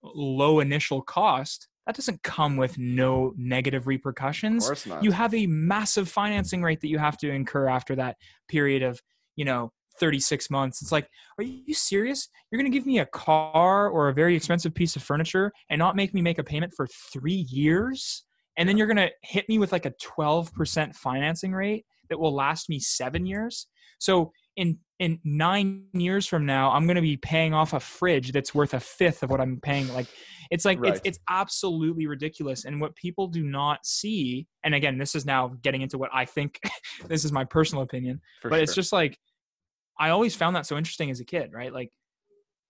low initial cost, that doesn't come with no negative repercussions. of course not. You have a massive financing rate that you have to incur after that period of, you know, 36 months. It's like, are you serious? You're going to give me a car or a very expensive piece of furniture and not make me make a payment for three years? And then you're going to hit me with like a 12% financing rate that will last me seven years. So in in nine years from now, I'm going to be paying off a fridge that's worth a fifth of what I'm paying. Like, it's like it's Right. it's absolutely ridiculous. And what people do not see, and again, this is now getting into what I think. <laughs> this is my personal opinion, For but it's just like I always found that so interesting as a kid, right? Like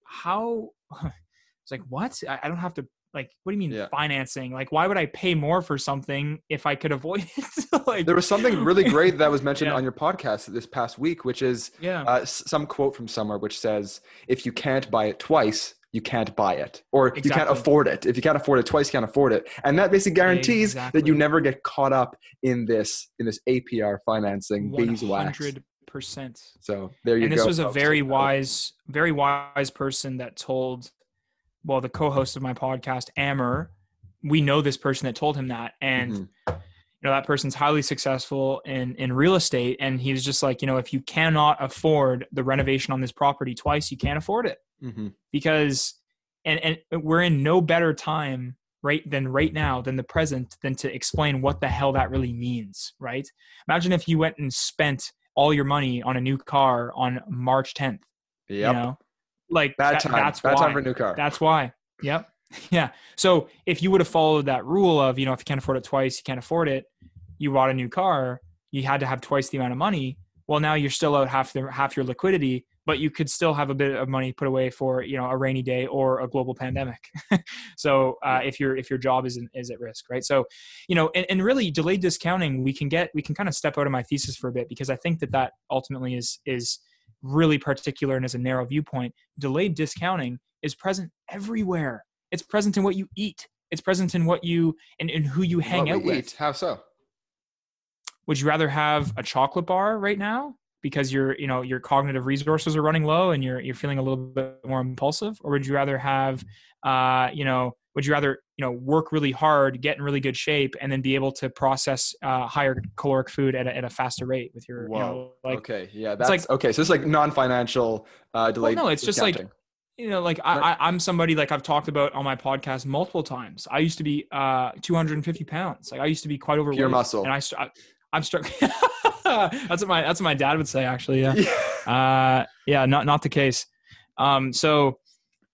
how <laughs> it's like what I, I don't have to like what do you mean Yeah. financing? Like why would I pay more for something if I could avoid <laughs> it? <laughs> like there was something really great that was mentioned Yeah. on your podcast this past week, which is yeah. uh, some quote from somewhere which says, "If you can't buy it twice, you can't buy it, or you can't afford it. If you can't afford it twice, you can't afford it." And that basically guarantees that you never get caught up in this in this APR financing beeswax. 100%. So there you and go. And this was a very wise very wise person that told well the co-host of my podcast Amber we know this person that told him that and Mhm. you know that person's highly successful in in real estate and he was just like you know if you cannot afford the renovation on this property twice you can't afford it Mhm. because and and we're in no better time right than right now than the present than to explain what the hell that really means right imagine if you went and spent all your money on a new car on march 10th Yep. you know like Bad that- time. that's Bad why time for a new car. that's why yep <laughs> yeah so if you would have followed that rule of you know if you can't afford it twice you can't afford it you bought a new car you had to have twice the amount of money well now you're still out half the half your liquidity but you could still have a bit of money put away for you know a rainy day or a global pandemic. <laughs> So uh, if your if your job is in, is at risk right? So you know and, and really delayed discounting we can get we can kind of step out of my thesis for a bit because i think that that ultimately is is really particular and is a narrow viewpoint. Delayed discounting is present everywhere. It's present in what you eat. It's present in what you and, and who you hang What out with. eat. How so? would you rather have a chocolate bar right now because your you know your cognitive resources are running low and you're you're feeling a little bit more impulsive or would you rather have uh you know would you rather you know work really hard get in really good shape and then be able to process uh, higher caloric food at a, at a faster rate with your you know like okay, yeah, that's like- okay. So it's like non-financial uh, delayed. no, it's just like- you know like I, I i'm somebody like i've talked about on my podcast multiple times i used to be uh 250 pounds like i used to be quite overweight pure muscle. and i, I I'm struck <laughs> <laughs> <laughs> that's what my that's what my dad would say actually yeah. <laughs> Uh yeah not not the case. Um so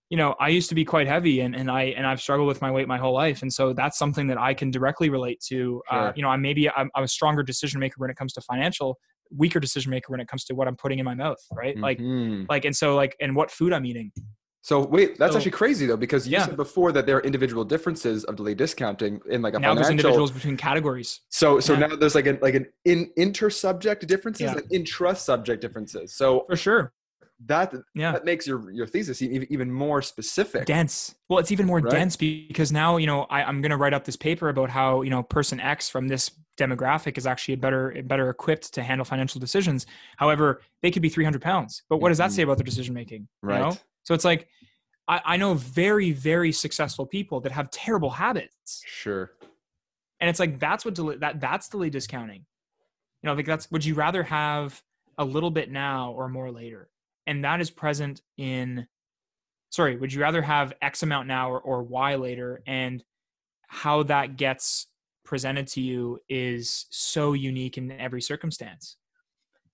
you know i used to be quite heavy and, and i and i've struggled with my weight my whole life. And so that's something that i can directly relate to. Uh, you know i maybe I'm, I'm a stronger decision maker when it comes to financial weaker decision maker when it comes to what i'm putting in my mouth right? Like Mhm. like and so like and what food i'm eating So wait, that's So- actually crazy though, because you Yeah. said before that there are individual differences of delayed discounting in like a now there's individuals between categories So so Yeah. now there's like an like an in inter-subject differences Yeah. and intra-subject differences. So for sure that yeah that makes your your thesis even even more specific. dense well it's even more Right. dense because now you know I, i'm going to write up this paper about how you know person x from this demographic is actually better better equipped to handle financial decisions however they could be 300 pounds but what does that Mhm. say about their decision making Right. you know so it's like I, I know very very successful people that have terrible habits Sure. and it's like that's what delay, that that's delayed discounting you know like that's would you rather have a little bit now or more later and that is present in sorry would you rather have x amount now or, or y later? And how that gets presented to you is so unique in every circumstance.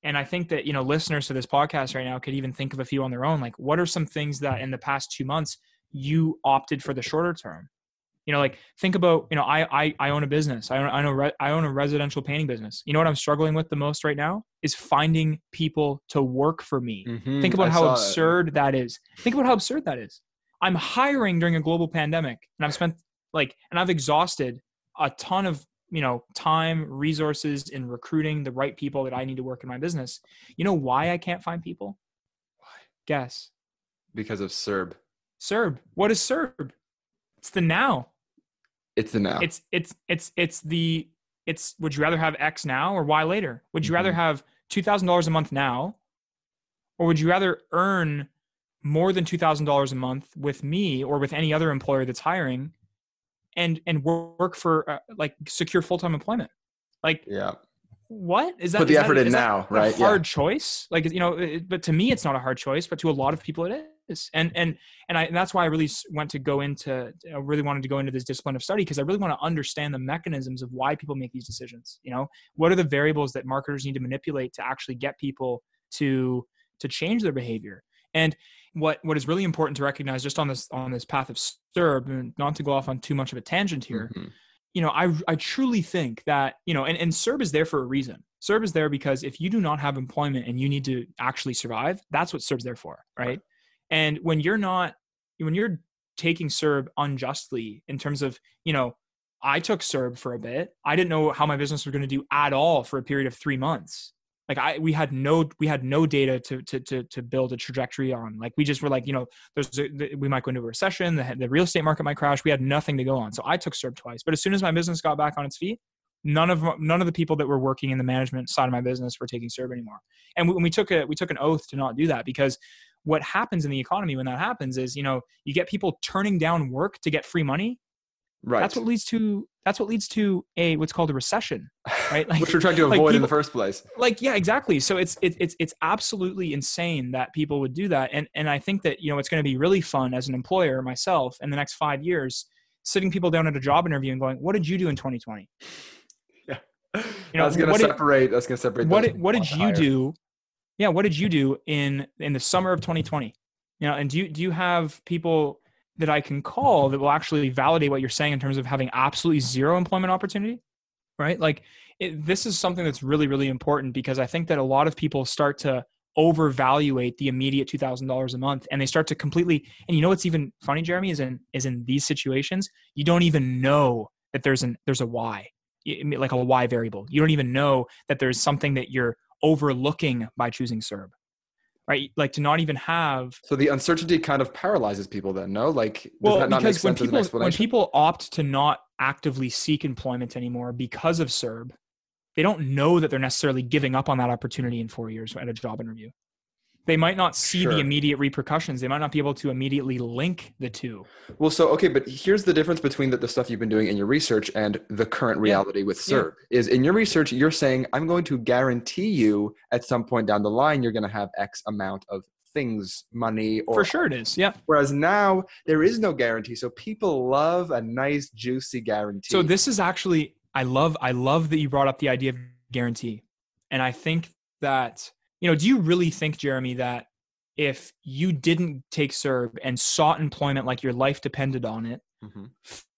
And i think that you know listeners to this podcast right now could even think of a few on their own. Like what are some things that in the past two months you opted for the shorter term you know like think about you know i i, I own a business. I own I, own a re- I own a residential painting business. You know what i'm struggling with the most right now is finding people to work for me. Mhm, think about I how absurd that is. Think about how absurd that is. I'm hiring during a global pandemic and i've spent like and i've exhausted a ton of you know time resources in recruiting the right people that i need to work in my business. You know why i can't find people? Why? guess. Because of CERB. CERB. What is CERB? It's the now It's the now. it's it's it's it's the it's would you rather have x now or y later would you rather Mhm. have $2000 a month now or would you rather earn more than $2000 a month with me or with any other employer that's hiring and and work for uh, like secure full-time employment like yeah. what is that Put the is that- effort in is now, a right? Yeah. hard choice like you know it, but to me it's not a hard choice but to a lot of people it is and and and I and that's why I really went to go into I really wanted to go into this discipline of study because I really want to understand the mechanisms of why people make these decisions you know what are the variables that marketers need to manipulate to actually get people to to change their behavior and what what is really important to recognize just on this on this path of CERB and not to go off on too much of a tangent here Mhm. you know, I I truly think that you know, and and CERB is there for a reason. CERB is there because if you do not have employment and you need to actually survive, that's what CERB's there for, right? And when you're not, when you're taking CERB unjustly in terms of, you know, I took CERB for a bit. I didn't know how my business was going to do at all for a period of three months. Like I, we had no, we had no data to to to to build a trajectory on. Like we just were like, you know, there's a, we might go into a recession. The, the real estate market might crash. We had nothing to go on. So I took CERB twice. But as soon as my business got back on its feet, none of none of the people that were working in the management side of my business were taking CERB anymore. And we, we took a we took an oath to not do that because what happens in the economy when that happens is you know you get people turning down work to get free money. Right. That's what leads to that's what leads to a what's called a recession. right? <laughs> Like- Which we're trying to like avoid in the first place. like yeah exactly so it's it, it's it's absolutely insane that people would do that and and i think that you know it's going to be really fun as an employer myself in the next five years sitting people down at a job interview and going what did you do in 2020 <laughs> yeah You know, that's what did- separate. that's gonna separate. what did, what did you to hire. do yeah what did you do in in the summer of 2020 you know and do you do you have people that i can call that will actually validate what you're saying in terms of having absolutely zero employment opportunity right? Like it, this is something that's really, really important because I think that a lot of people start to overvaluate the immediate two thousand dollars a month, and they start to completely. And you know what's even funny, Jeremy, is in is in these situations you don't even know that there's an there's a why, like a why variable. You don't even know that there's something that you're overlooking by choosing CERB, right? Like to not even have. So the uncertainty kind of paralyzes people. Then, no, like does well, that not because make sense when people when people opt to not actively seek employment anymore because of CERB, they don't know that they're necessarily giving up on that opportunity in four years at a job interview they might not see sure. the immediate repercussions. They might not be able to immediately link the two. Well, so okay, but here's the difference between the, the stuff you've been doing in your research and the current reality yeah. with CERB. Yeah. Is in your research, you're saying I'm going to guarantee you at some point down the line you're going to have X amount of things, money, or for sure it is. Yeah. Whereas now there is no guarantee, so people love a nice juicy guarantee. So this is actually I love I love that you brought up the idea of guarantee, and I think that you know, do you really think, Jeremy, that if you didn't take CERB and sought employment like your life depended on it, mm-hmm.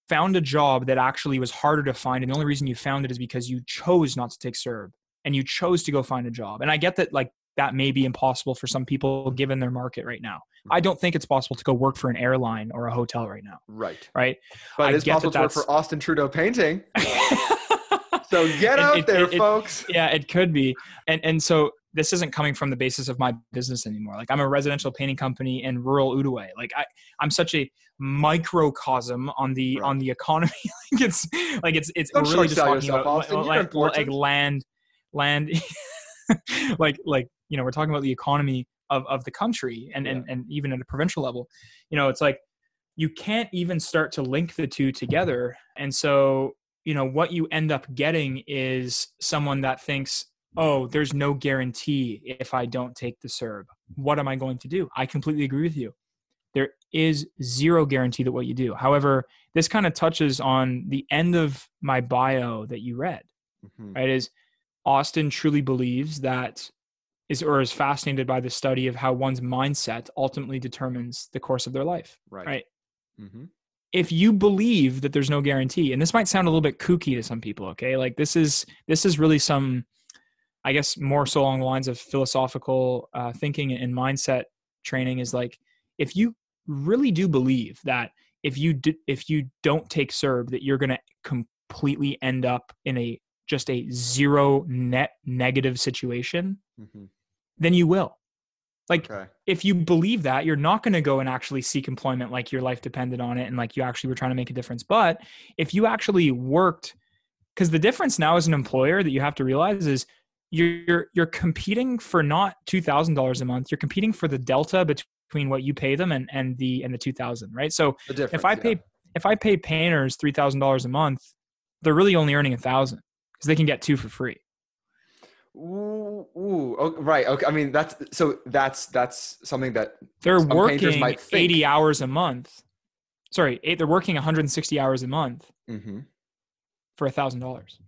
found a job that actually was harder to find, and the only reason you found it is because you chose not to take CERB and you chose to go find a job. And I get that, like, that may be impossible for some people given their market right now. I mm-hmm. don't think it's possible to go work for an airline or a hotel right now. Right. Right. But it's possible that to work for Austin Trudeau Painting. <laughs> so get out it, there, it, folks. yeah, it could be. And and so this isn't coming from the basis of my business anymore. Like I'm a residential painting company in rural Outaouais. Like I, I'm such a microcosm on the right. on the economy. <laughs> like it's like it's it's Don't really just talking about like, like land land <laughs> like like you know we're talking about the economy of of the country and yeah. and and even at a provincial level. You know, it's like you can't even start to link the two together. And so, you know, what you end up getting is someone that thinks oh, there's no guarantee if I don't take the CERB. What am I going to do? I completely agree with you. There is zero guarantee that what you do. However, this kind of touches on the end of my bio that you read, mm-hmm. right? Is Austin truly believes that is or is fascinated by the study of how one's mindset ultimately determines the course of their life. Right. Right. Mm-hmm. If you believe that there's no guarantee, and this might sound a little bit kooky to some people, okay? Like this is this is really some I guess more so along the lines of philosophical uh, thinking and mindset training is like if you really do believe that if you do, if you don't take CERB that you're going to completely end up in a just a zero net negative situation, mm-hmm. then you will. Like okay. if you believe that, you're not going to go and actually seek employment like your life depended on it and like you actually were trying to make a difference. But if you actually worked because the difference now as an employer that you have to realize is you're you're competing for not two thousand dollars a month. You're competing for the delta between what you pay them and and the and the two thousand, right? So if I pay yeah. if I pay painters three thousand dollars a month, they're really only earning a thousand because they can get two for free. Ooh, ooh okay, right. Okay. I mean, that's so that's that's something that they're working eighty hours a month. Sorry, eight, they're working 160 hours a month mm-hmm. for a thousand dollars.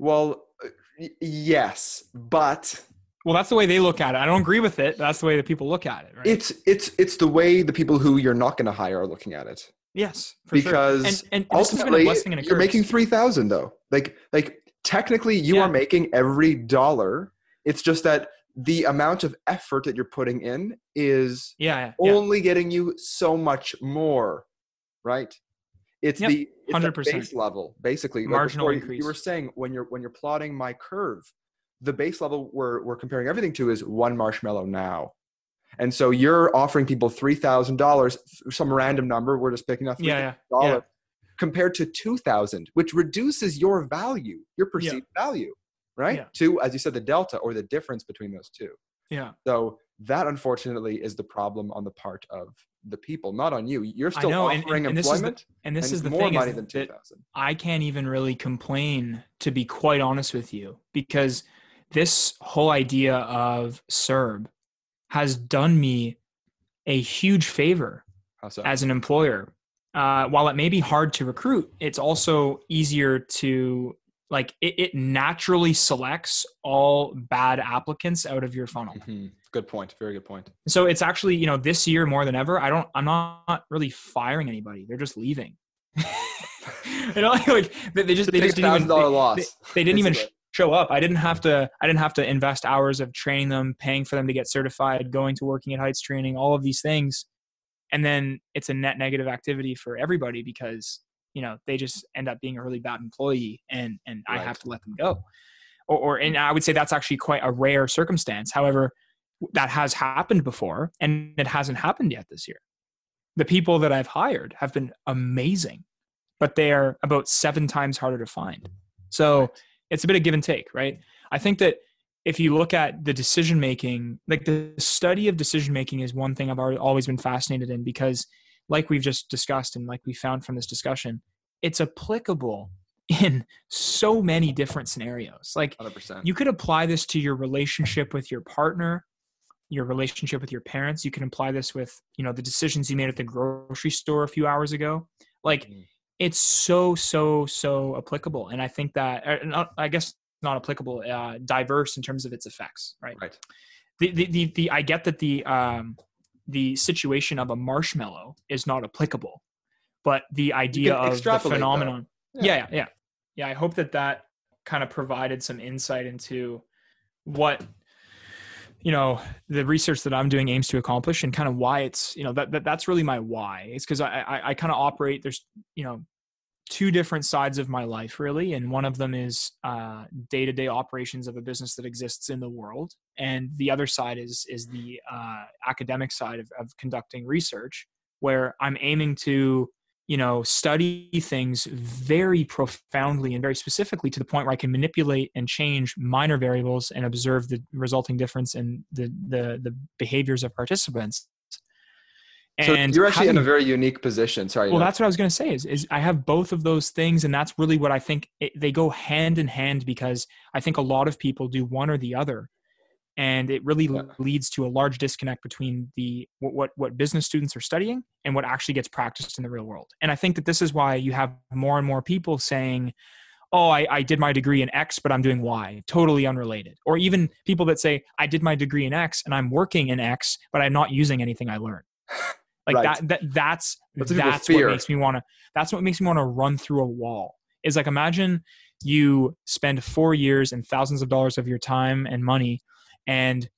Well, yes, but well, that's the way they look at it. I don't agree with it. that's the way that people look at it. Right? It's it's it's the way the people who you're not going to hire are looking at it. Yes, because sure. and, and ultimately you're making three thousand though. Like like technically you yeah. are making every dollar. It's just that the amount of effort that you're putting in is yeah, yeah only yeah. getting you so much more, right? It's yep. the hundred percent base level, basically. Marginal like increase. You were saying when you're when you're plotting my curve, the base level we're we're comparing everything to is one marshmallow now. And so you're offering people three thousand dollars, some random number. We're just picking up three thousand yeah, yeah, yeah. compared to two thousand, which reduces your value, your perceived value, right? To as you said, the delta or the difference between those two. Yeah. So that unfortunately is the problem on the part of the people, not on you. You're still know, offering and, and, and employment, this the, and this and is the more thing money than two thousand. I can't even really complain, to be quite honest with you, because this whole idea of CERB has done me a huge favor so? as an employer. Uh, while it may be hard to recruit, it's also easier to like it, it naturally selects all bad applicants out of your funnel. Mm-hmm. Good point. Very good point. So it's actually, you know, this year more than ever, I don't, I'm not really firing anybody. They're just leaving. <laughs> you know, <laughs> like they, they just they just didn't even they. They, they didn't even show up. I didn't have to I didn't have to invest hours of training them, paying for them to get certified, going to working at heights training, all of these things. And then it's a net negative activity for everybody because, you know, they just end up being a really bad employee and and right. I have to let them go. Or, or and I would say that's actually quite a rare circumstance. However, that has happened before and it hasn't happened yet this year. The people that I've hired have been amazing, but they are about seven times harder to find. So right it's a bit of give and take, right? I think that if you look at the decision making, like the study of decision making is one thing I've always been fascinated in because, like we've just discussed and like we found from this discussion, it's applicable <laughs> in so many different scenarios. Like 100%. you could apply this to your relationship with your partner, your relationship with your parents. You can apply this with, you know, the decisions you made at the grocery store a few hours ago. Like mm it's so so so applicable and i think that uh, not, i guess not applicable uh, diverse in terms of its effects right right the, the the, the i get that the um the situation of a marshmallow is not applicable but the idea of the phenomenon yeah. yeah yeah yeah i hope that that kind of provided some insight into what you know the research that i'm doing aims to accomplish and kind of why it's you know that, that that's really my why. It's because i i, I kind of operate there's you know two different sides of my life really and one of them is uh, day-to-day operations of a business that exists in the world and the other side is is the uh, academic side of, of conducting research where i'm aiming to you know study things very profoundly and very specifically to the point where i can manipulate and change minor variables and observe the resulting difference in the the, the behaviors of participants and so you're actually having, in a very unique position. Sorry. Well, that's what I was going to say is, is I have both of those things. And that's really what I think it, they go hand in hand because I think a lot of people do one or the other and it really yeah. leads to a large disconnect between the what, what, what business students are studying and what actually gets practiced in the real world. And i think that this is why you have more and more people saying oh I, I did my degree in x but i'm doing y totally unrelated. Or even people that say i did my degree in x and i'm working in x but i'm not using anything i learned. <laughs> Like right. that, that that's that's, that's what makes me want to that's what makes me want to run through a wall. Is like imagine you spend four years and thousands of dollars of your time and money and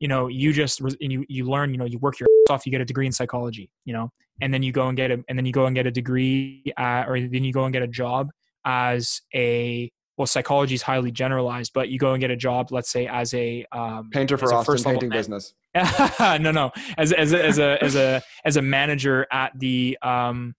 you know you just and you you learn you know you work your off you get a degree in psychology you know and then you go and get a and then you go and get a degree uh, or then you go and get a job as a well psychology is highly generalized but you go and get a job let's say as a um, painter for austin painting business <laughs> no, no. As as a, as a as a as a manager at the um,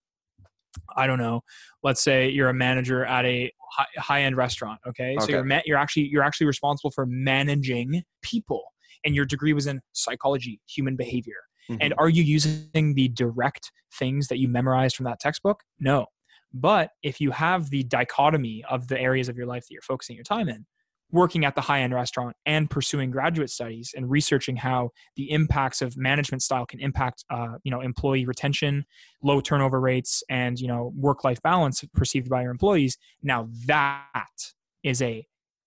I don't know. Let's say you're a manager at a high end restaurant. Okay, okay. so you're ma- you're actually you're actually responsible for managing people, and your degree was in psychology, human behavior. Mm-hmm. And are you using the direct things that you memorized from that textbook? No. But if you have the dichotomy of the areas of your life that you're focusing your time in, working at the high end restaurant and pursuing graduate studies and researching how the impacts of management style can impact uh, you know employee retention low turnover rates and you know work life balance perceived by your employees now that is a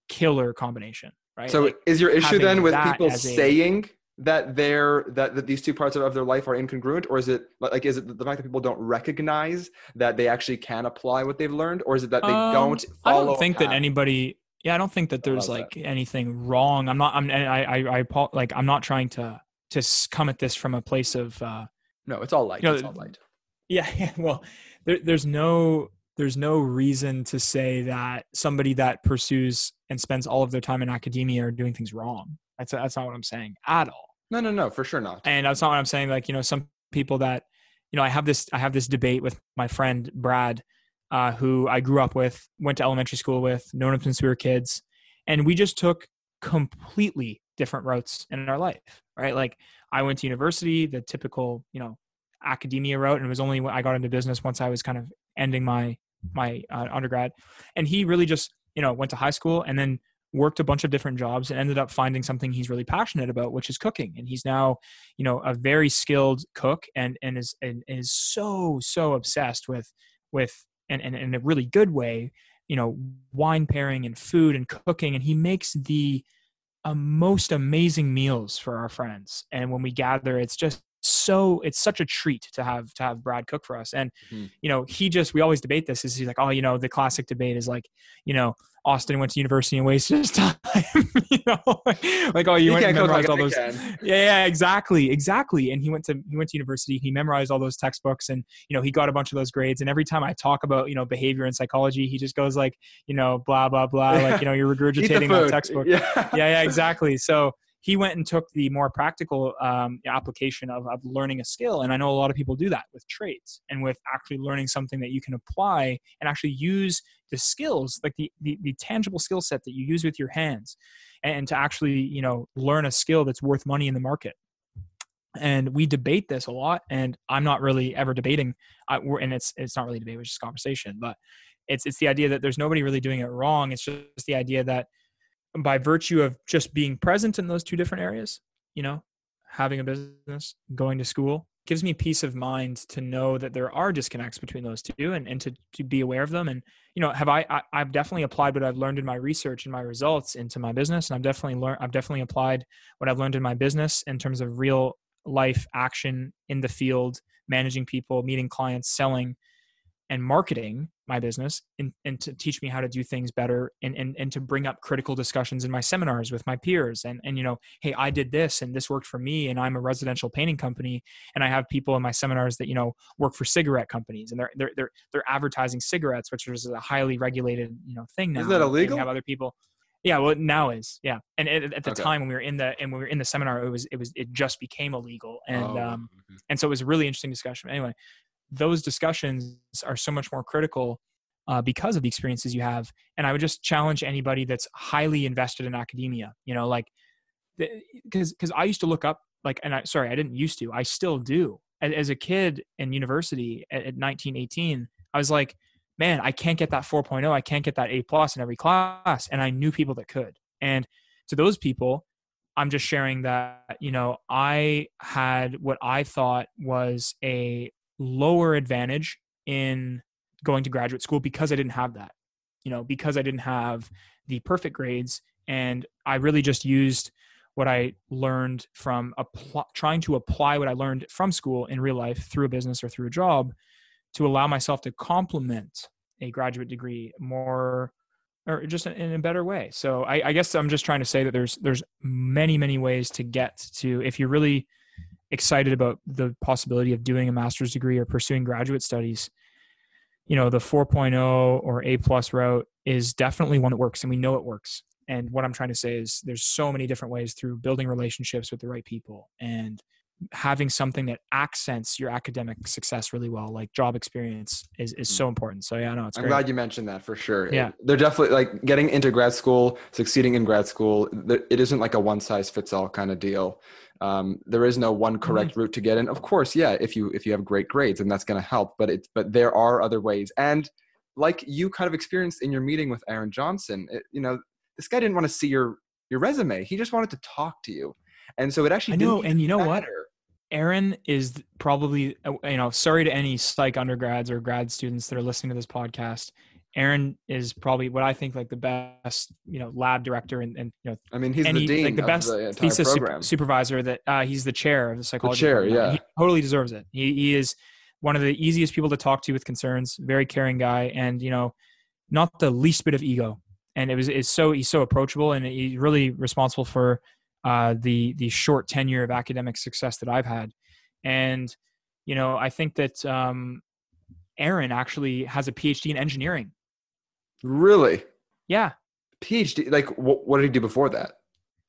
killer combination right? So like is your issue then with people saying a, that they're that, that these two parts of, of their life are incongruent or is it like is it the fact that people don't recognize that they actually can apply what they've learned or is it that they um, don't i don't think that anybody yeah, I don't think that there's like that. anything wrong. I'm not. I'm. I. I. I. Like. I'm not trying to to come at this from a place of. uh No, it's all light. You know, it's all light. <laughs> Yeah. yeah well, there, there's no. There's no reason to say that somebody that pursues and spends all of their time in academia are doing things wrong. That's that's not what I'm saying at all. No, no, no, for sure not. And that's not what I'm saying. Like you know, some people that, you know, I have this. I have this debate with my friend Brad uh, who I grew up with, went to elementary school with, known him since we were kids, and we just took completely different routes in our life, right? Like I went to university, the typical, you know, academia route, and it was only when I got into business once I was kind of ending my my uh, undergrad, and he really just, you know, went to high school and then worked a bunch of different jobs and ended up finding something he's really passionate about which is cooking. And he's now you know a very skilled cook and and is and is so so obsessed with with and, and, in a really good way, you know, wine pairing and food and cooking. And he makes the uh, most amazing meals for our friends. And when we gather, it's just, so it's such a treat to have to have Brad cook for us. And Mhm. you know, he just we always debate this. Is he's like, oh, you know, the classic debate is like, you know, Austin went to university and wasted his <laughs> time. <laughs> you know, <laughs> like oh, you He went and memorized all those. Yeah, yeah, exactly, exactly. And he went to he went to university. He memorized all those textbooks, and you know, he got a bunch of those grades. And every time I talk about you know behavior and psychology, he just goes like, you know, blah blah blah, like you know, you're regurgitating that textbook Yeah. yeah, yeah, exactly. So he went and took the more practical um, application of, of learning a skill. And I know a lot of people do that with trades and with actually learning something that you can apply and actually use the skills, like the, the, the tangible skill set that you use with your hands and to actually, you know, learn a skill that's worth money in the market. And we debate this a lot, and I'm not really ever debating. I, we're, and it's it's not really debate, it's just conversation. But it's it's the idea that there's nobody really doing it wrong. It's just the idea that by virtue of just being present in those two different areas, you know, having a business, going to school, gives me peace of mind to know that there are disconnects between those two and, and to, to be aware of them. And, you know, have I, I, I've definitely applied what I've learned in my research and my results into my business. And I've definitely learned, I've definitely applied what I've learned in my business in terms of real life action in the field, managing people, meeting clients, selling and marketing my business and, and to teach me how to do things better and, and, and to bring up critical discussions in my seminars with my peers. And, and you know hey i did this and this worked for me and i'm a residential painting company and i have people in my seminars that you know work for cigarette companies and they're they're they're, they're advertising cigarettes which is a highly regulated you know thing now. Isn't that illegal? have other people. Yeah well now is. Yeah. And at, at the Okay. time when we were in the and when we were in the seminar it was it was it just became illegal. And Oh, um okay. and so it was a really interesting discussion. Anyway those discussions are so much more critical uh, because of the experiences you have. And i would just challenge anybody that's highly invested in academia you know like because because i used to look up like and i sorry i didn't used to i still do. As, as a kid in university at, at 19 18 i was like man i can't get that 4.0 i can't get that a plus in every class. And i knew people that could. And to those people i'm just sharing that you know i had what i thought was a lower advantage in going to graduate school because I didn't have that. You know, because I didn't have the perfect grades and I really just used what I learned from apply, trying to apply what I learned from school in real life through a business or through a job to allow myself to complement a graduate degree more or just in a better way. So I, I guess I'm just trying to say that there's there's many many ways to get to if you're really excited about the possibility of doing a master's degree or pursuing graduate studies you know the 4.0 or a plus route is definitely one that works and we know it works and what i'm trying to say is there's so many different ways through building relationships with the right people and having something that accents your academic success really well like job experience is, is so mm. important so yeah no it's I'm great glad you mentioned that for sure. Yeah. They're definitely like getting into grad school, succeeding in grad school. It isn't like a one size fits all kind of deal. Um, there is no one correct route to get in. Of course, yeah, if you if you have great grades, and that's going to help. But it's but there are other ways. And like you kind of experienced in your meeting with Aaron Johnson, it, you know, this guy didn't want to see your your resume. He just wanted to talk to you. And so it actually I know, and you know what? Aaron is probably, uh, you know, sorry to any psych undergrads or grad students that are listening to this podcast. Aaron is probably what I think like the best, you know, lab director and, and you know, I mean, he's any the dean like the best the thesis sup- supervisor that uh, he's the chair of the psychology. chair, department. yeah. he totally deserves it. He, he is one of the easiest people to talk to with concerns. Very caring guy, and you know, not the least bit of ego. And it was it's so he's so approachable, and he's really responsible for uh, the the short tenure of academic success that I've had. And you know, I think that um, Aaron actually has a PhD in engineering. Really, Yeah, PhD. Like, wh- what did he do before that?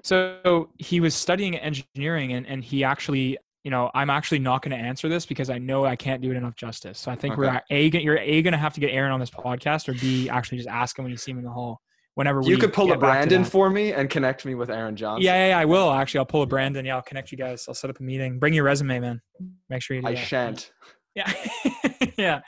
So he was studying engineering and, and he actually, you know, I'm actually not going to answer this because I know I can't do it enough justice. So I think Okay. we're a you're a going to have to get Aaron on this podcast or b actually just ask him when you see him in the hall whenever You we could pull a Brandon for me and connect me with Aaron Johnson. Yeah, yeah, yeah, I will actually. I'll pull a Brandon. Yeah, I'll connect you guys. I'll set up a meeting. Bring your resume, man. Make sure you do I that. shan't. Yeah. <laughs> yeah.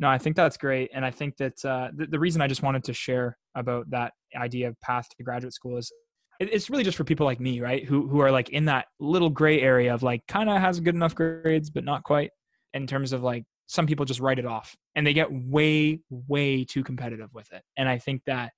No, I think that's great. And I think that uh, the, the reason I just wanted to share about that idea of path to graduate school is it, it's really just for people like me, right? Who, who are like in that little gray area of like kind of has good enough grades, but not quite in terms of like some people just write it off and they get way, way too competitive with it. And I think that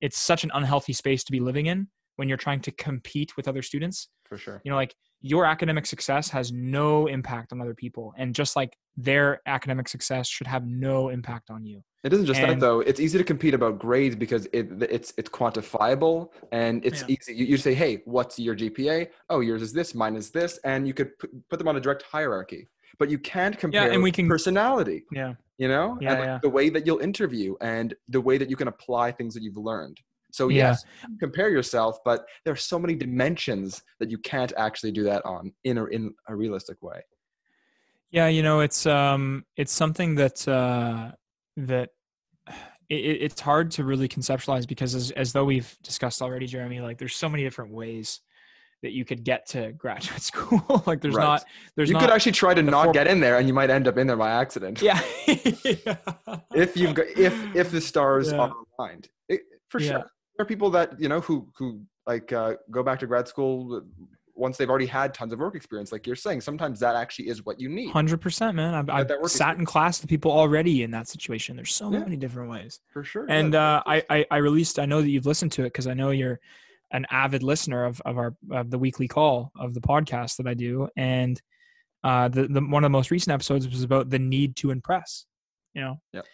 it's such an unhealthy space to be living in when you're trying to compete with other students. For sure. You know, like your academic success has no impact on other people, and just like their academic success should have no impact on you. It isn't just that though. It's easy to compete about grades because it it's it's quantifiable and it's Yeah. easy. You, you say, "Hey, what's your GPA? Oh, yours is this, mine is this," and you could put, put them on a direct hierarchy. But you can't compare Yeah, and we can- personality. Yeah. You know, Yeah, and like yeah. the way that you'll interview and the way that you can apply things that you've learned. So Yeah. yes, compare yourself, but there are so many dimensions that you can't actually do that on in a in a realistic way. Yeah, you know, it's um, it's something that uh, that <sighs> it, it- it's hard to really conceptualize because as as though we've discussed already, Jeremy, like there's so many different ways that you could get to <laughs> graduate school. <laughs> like there's Right. not there's you not could actually try to not get in there, and you might end up in there by accident. yeah. <laughs> if you've got if if the stars Yeah. are aligned it, for Yeah. sure there are people that you know who who like uh, go back to grad school once they've already had tons of work experience like you're saying sometimes that actually is what you need Hundred percent, man. I've, I've sat in class with people already in that situation. There's so Yeah. many different ways. for sure And Yeah, uh, I, I I released. I know that you've listened to it because I know you're an avid listener of of our of the weekly call of the podcast that I do. And uh, the the one of the most recent episodes was about the need to impress. You know, Yep.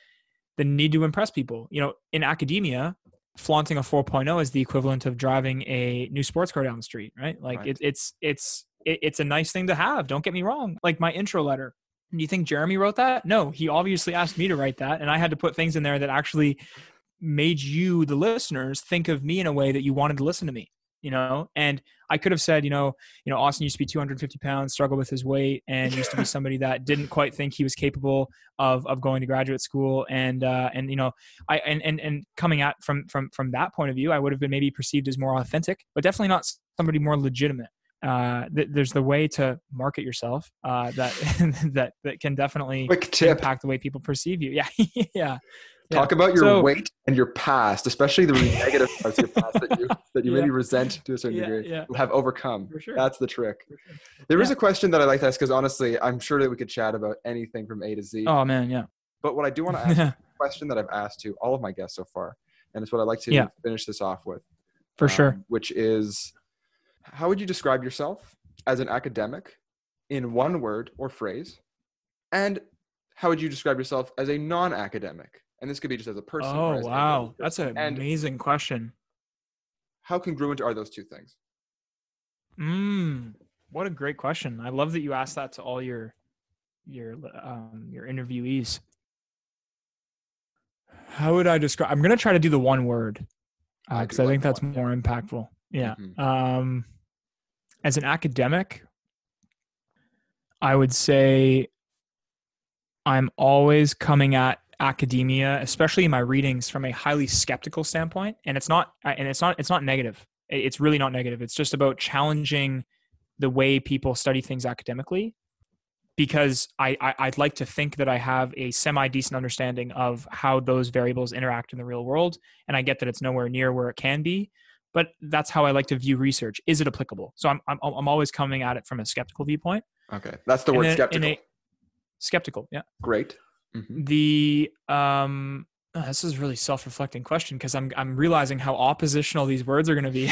the need to impress people. You know, in academia, flaunting a 4.0 is the equivalent of driving a new sports car down the street, right? Like Right. it, it's it's it, it's a nice thing to have. Don't get me wrong. Like my intro letter. Do you think Jeremy wrote that? No, he obviously asked me to write that, and I had to put things in there that actually made you, the listeners, think of me in a way that you wanted to listen to me. You know, and I could have said, you know, you know, Austin used to be 250 pounds, struggled with his weight, and used to be somebody that didn't quite think he was capable of of going to graduate school, and uh, and you know, I and and and coming at from from from that point of view, I would have been maybe perceived as more authentic, but definitely not somebody more legitimate. Uh, th- there's the way to market yourself uh, that <laughs> that that can definitely impact the way people perceive you. <laughs> Yeah, yeah. Talk about your So- weight and your past especially the negative parts of your past that you <laughs> that you Yeah. maybe resent to a certain Yeah, degree have overcome For sure. that's the trick sure. There is a question that i like to ask because honestly i'm sure that we could chat about anything from a to z Oh man, yeah. but what i do want to <laughs> ask question that I've asked to all of my guests so far, and it's what I'd like to finish this off with. For sure. um, Which is, how would you describe yourself as an academic in one word or phrase? And how would you describe yourself as a non-academic? And this could be just as a person. Oh as wow, that's an And- amazing question. How congruent are those two things? Mm, what a great question. I love that you asked that to all your your um your interviewees. How would I describe? I'm gonna try to do the one word because do I think that's more impactful. Yeah. Mhm. Um, as an academic, I would say I'm always coming at academia, especially in my readings, from a highly skeptical standpoint. And it's not, uh, and it's not, it's not negative. It's really not negative. It's just about challenging the way people study things academically, because I, I I'd like to think that I have a semi decent understanding of how those variables interact in the real world, and I get that it's nowhere near where it can be. But that's how I like to view research. Is it applicable? So I'm I'm, I'm always coming at it from a skeptical viewpoint. Okay, that's the word in skeptical. a- skeptical, yeah. Great. Mhm. The um, oh, this is a really self-reflecting question because I'm I'm realizing how oppositional these words are going to be. <laughs>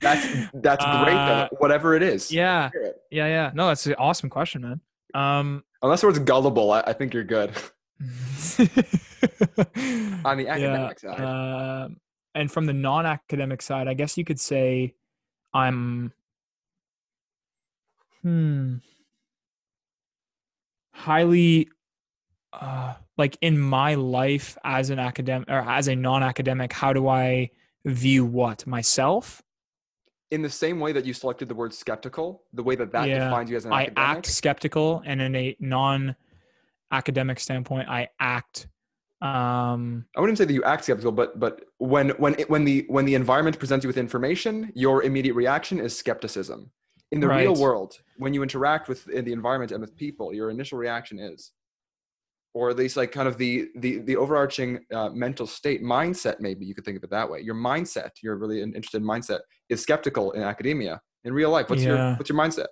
That's that's great. Uh, whatever it is. yeah, it. yeah, yeah. No, that's an awesome question, man. Um, Unless the word's gullible, I, I think you're good. <laughs> On the Yeah, academic side. um, and from the non-academic side, I guess you could say I'm hmm highly uh like in my life as an academic or as a non-academic, how do I view what myself? in the same way that you selected the word skeptical, the way that that Yeah, defines you as an I academic. act skeptical, and in a non-academic standpoint, I act um I wouldn't say that you act skeptical, but but when when it, when the when the environment presents you with information, your immediate reaction is skepticism. In the real world, when you interact with in the environment and with people, your initial reaction is, or at least like kind of the the the overarching uh, mental state mindset. Maybe you could think of it that way. Your mindset, you're really interested in mindset, is skeptical in academia. In real life, what's your what's your mindset?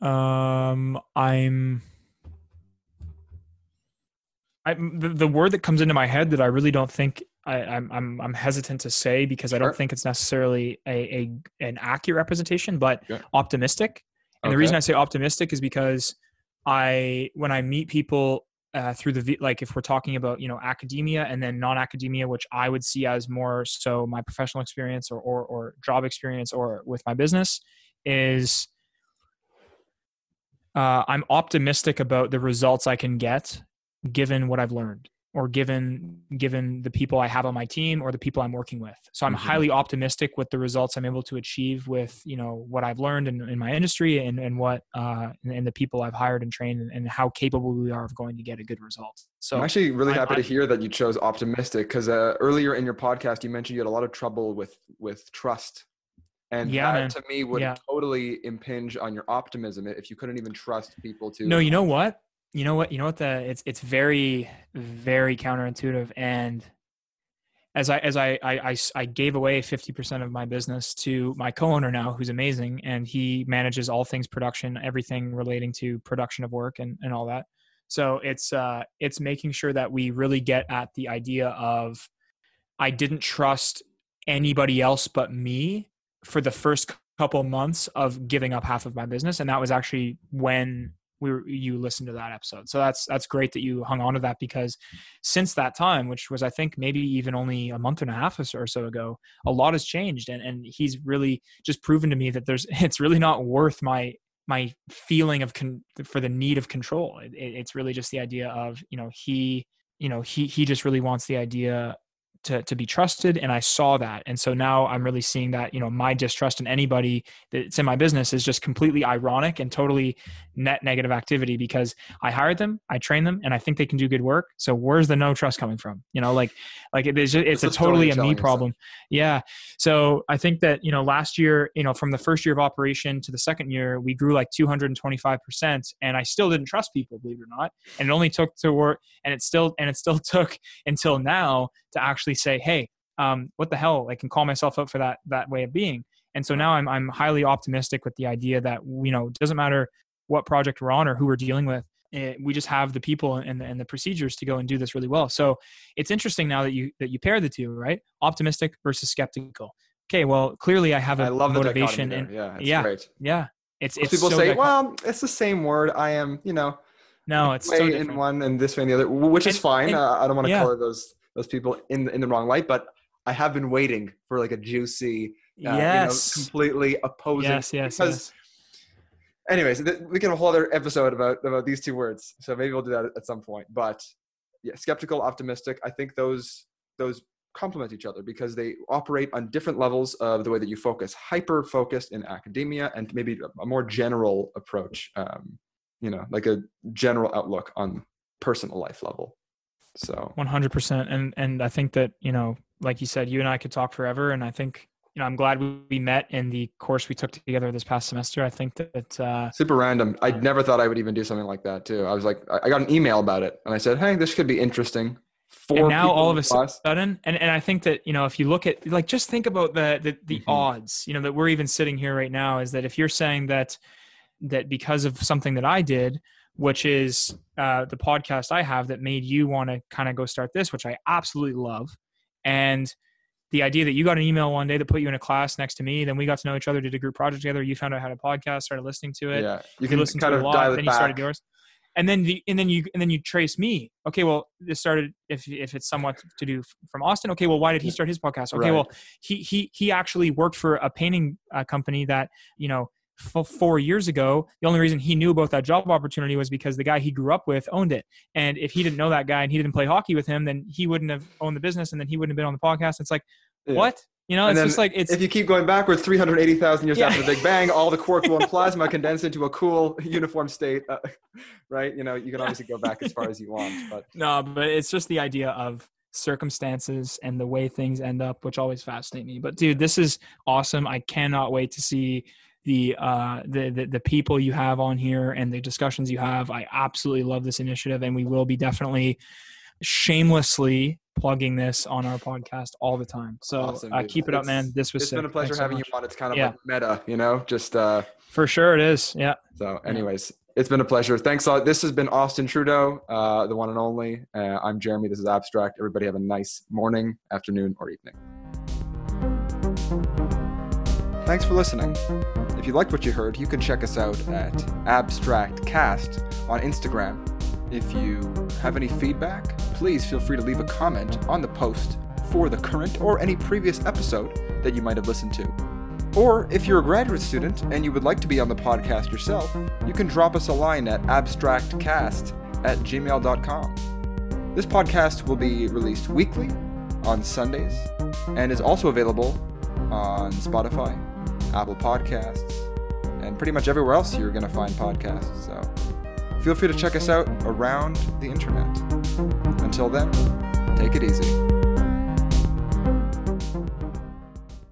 Um, I'm. I the, the word that comes into my head that I really don't think I, I'm I'm I'm hesitant to say because I don't think it's necessarily a, a an accurate representation, but Yeah. optimistic. And the reason I say optimistic is because I when I meet people uh, through the like if we're talking about you know academia and then non-academia, which I would see as more so my professional experience or or, or job experience or with my business is uh, I'm optimistic about the results I can get given what I've learned or given given the people I have on my team or the people I'm working with. So I'm Mhm. highly optimistic with the results I'm able to achieve with you know what I've learned in, in my industry and and what uh, and, and the people I've hired and trained and, and how capable we are of going to get a good result. So I'm actually really I- happy I- to hear that you chose optimistic because uh, earlier in your podcast you mentioned you had a lot of trouble with with trust, and Yeah, that man. to me would Yeah. totally impinge on your optimism if you couldn't even trust people to. No, you know what? You know what? You know what? The it's it's very very counterintuitive. And as I as I I I gave away fifty percent of my business to my co-owner now, who's amazing, and he manages all things production, everything relating to production of work and and all that. So it's uh it's making sure that we really get at the idea of I didn't trust anybody else but me for the first couple months of giving up half of my business and that was actually when we were, you listened to that episode. So that's that's great that you hung on to that because since that time which was i think maybe even only a month and a half or so- ago a lot has changed. And and he's really just proven to me that there's <laughs> it's really not worth my my feeling of con- for the need of control. It, it- it's really just the idea of you know he you know he he just really wants the idea to, to be trusted and i saw that. And so now i'm really seeing that you know my distrust in anybody that's in my business is just completely ironic and totally net negative activity because i hired them i trained them and i think they can do good work. So where's the no trust coming from? You know like like it is just, it's It's a totally a me yourself. problem. Yeah. So i think that you know last year you know from the first year of operation to the second year we grew like 225% and i still didn't trust people believe it or not. And it only took to work and it still and it still <laughs> took until now to actually say hey um, what the hell i can call myself up for that that way of being and so now i'm, I'm highly optimistic with the idea that you know it doesn't matter what project we're on or who we're dealing with eh, we just have the people and the, and the procedures to go and do this really well so it's interesting now that you that you pair the two right optimistic versus skeptical okay well clearly i have a I love the motivation and yeah, it's yeah, great. yeah it's, it's people so say, well, it's the same word. I am, you know, no it's way so in one and this way in the other, which is fine. and- uh, I don't want to yeah. color those those people in in the wrong light, but I have been waiting for like a juicy, uh, yes you know, completely opposing. yes yes because yes anyways, th- we can a whole other episode about about these two words. So maybe we'll do that at some point. But yeah, skeptical, optimistic. I think those those complement each other because they operate on different levels of the way that you focus. Hyper focused in academia, and maybe a more general approach. Um, you know, like a general outlook on personal life level. So 100% and and i think that you know like you said you and i could talk forever and i think you know i'm glad we met in the course we took together this past semester i think that uh super random. I never thought I would even do something like that too. I was like, I got an email about it, and I said, "Hey, this could be interesting." Four and now all of a class. sudden and, and i think that you know if you look at like just think about the the, the Mhm. odds you know that we're even sitting here right now is that if you're saying that that because of something that i did which is uh, the podcast i have that made you want to kind of go start this which i absolutely love and the idea that you got an email one day that put you in a class next to me then we got to know each other did a group project together you found out how to podcast started listening to it yeah, you can listened kind to it a lot, then it you started yours. And then the, and then you and then you trace me. Okay, well, this started if if it's somewhat to do from Austin. Okay, well, why did he start his podcast? Okay, Right. well, he he he actually worked for a painting uh, company that you know f- four years ago. The only reason he knew about that job opportunity was because the guy he grew up with owned it. And if he didn't know that guy and he didn't play hockey with him, then he wouldn't have owned the business, and then he wouldn't have been on the podcast. It's like Yeah. what you know? And It's just like it's if you keep going backwards 380,000 years Yeah. after the Big Bang, all the quark and plasma condense into a cool uniform state, uh, <laughs> right? You know, you can obviously go back as far as you want, but <laughs> No, but it's just the idea of circumstances and the way things end up, which always fascinate me. But dude, this is awesome. I cannot wait to see the uh the, the the people you have on here and the discussions you have. I absolutely love this initiative, and we will be definitely shamelessly plugging this on our podcast all the time. So Awesome, uh, keep it up, It's- man. This was it's been a pleasure Thanks having much. you on. It's kind of Yeah. like meta, you know, just uh, For sure, it is. Yeah. so anyways, It's been a pleasure. Thanks a lot. This has been Austin Trudeau, uh, the one and only. Uh, I'm Jeremy. This is Abstract. Everybody have a nice morning, afternoon, or evening. Thanks for listening. If you liked what you heard, you can check us out at Abstract Cast on Instagram. If you have any feedback, please feel free to leave a comment on the post for the current or any previous episode that you might have listened to. Or if you're a graduate student and you would like to be on the podcast yourself, you can drop us a line at abstractcast at gmail.com. This podcast will be released weekly on Sundays and is also available on Spotify, Apple Podcasts, and pretty much everywhere else you're going to find podcasts. So feel free to check us out around the internet. Until then, take it easy.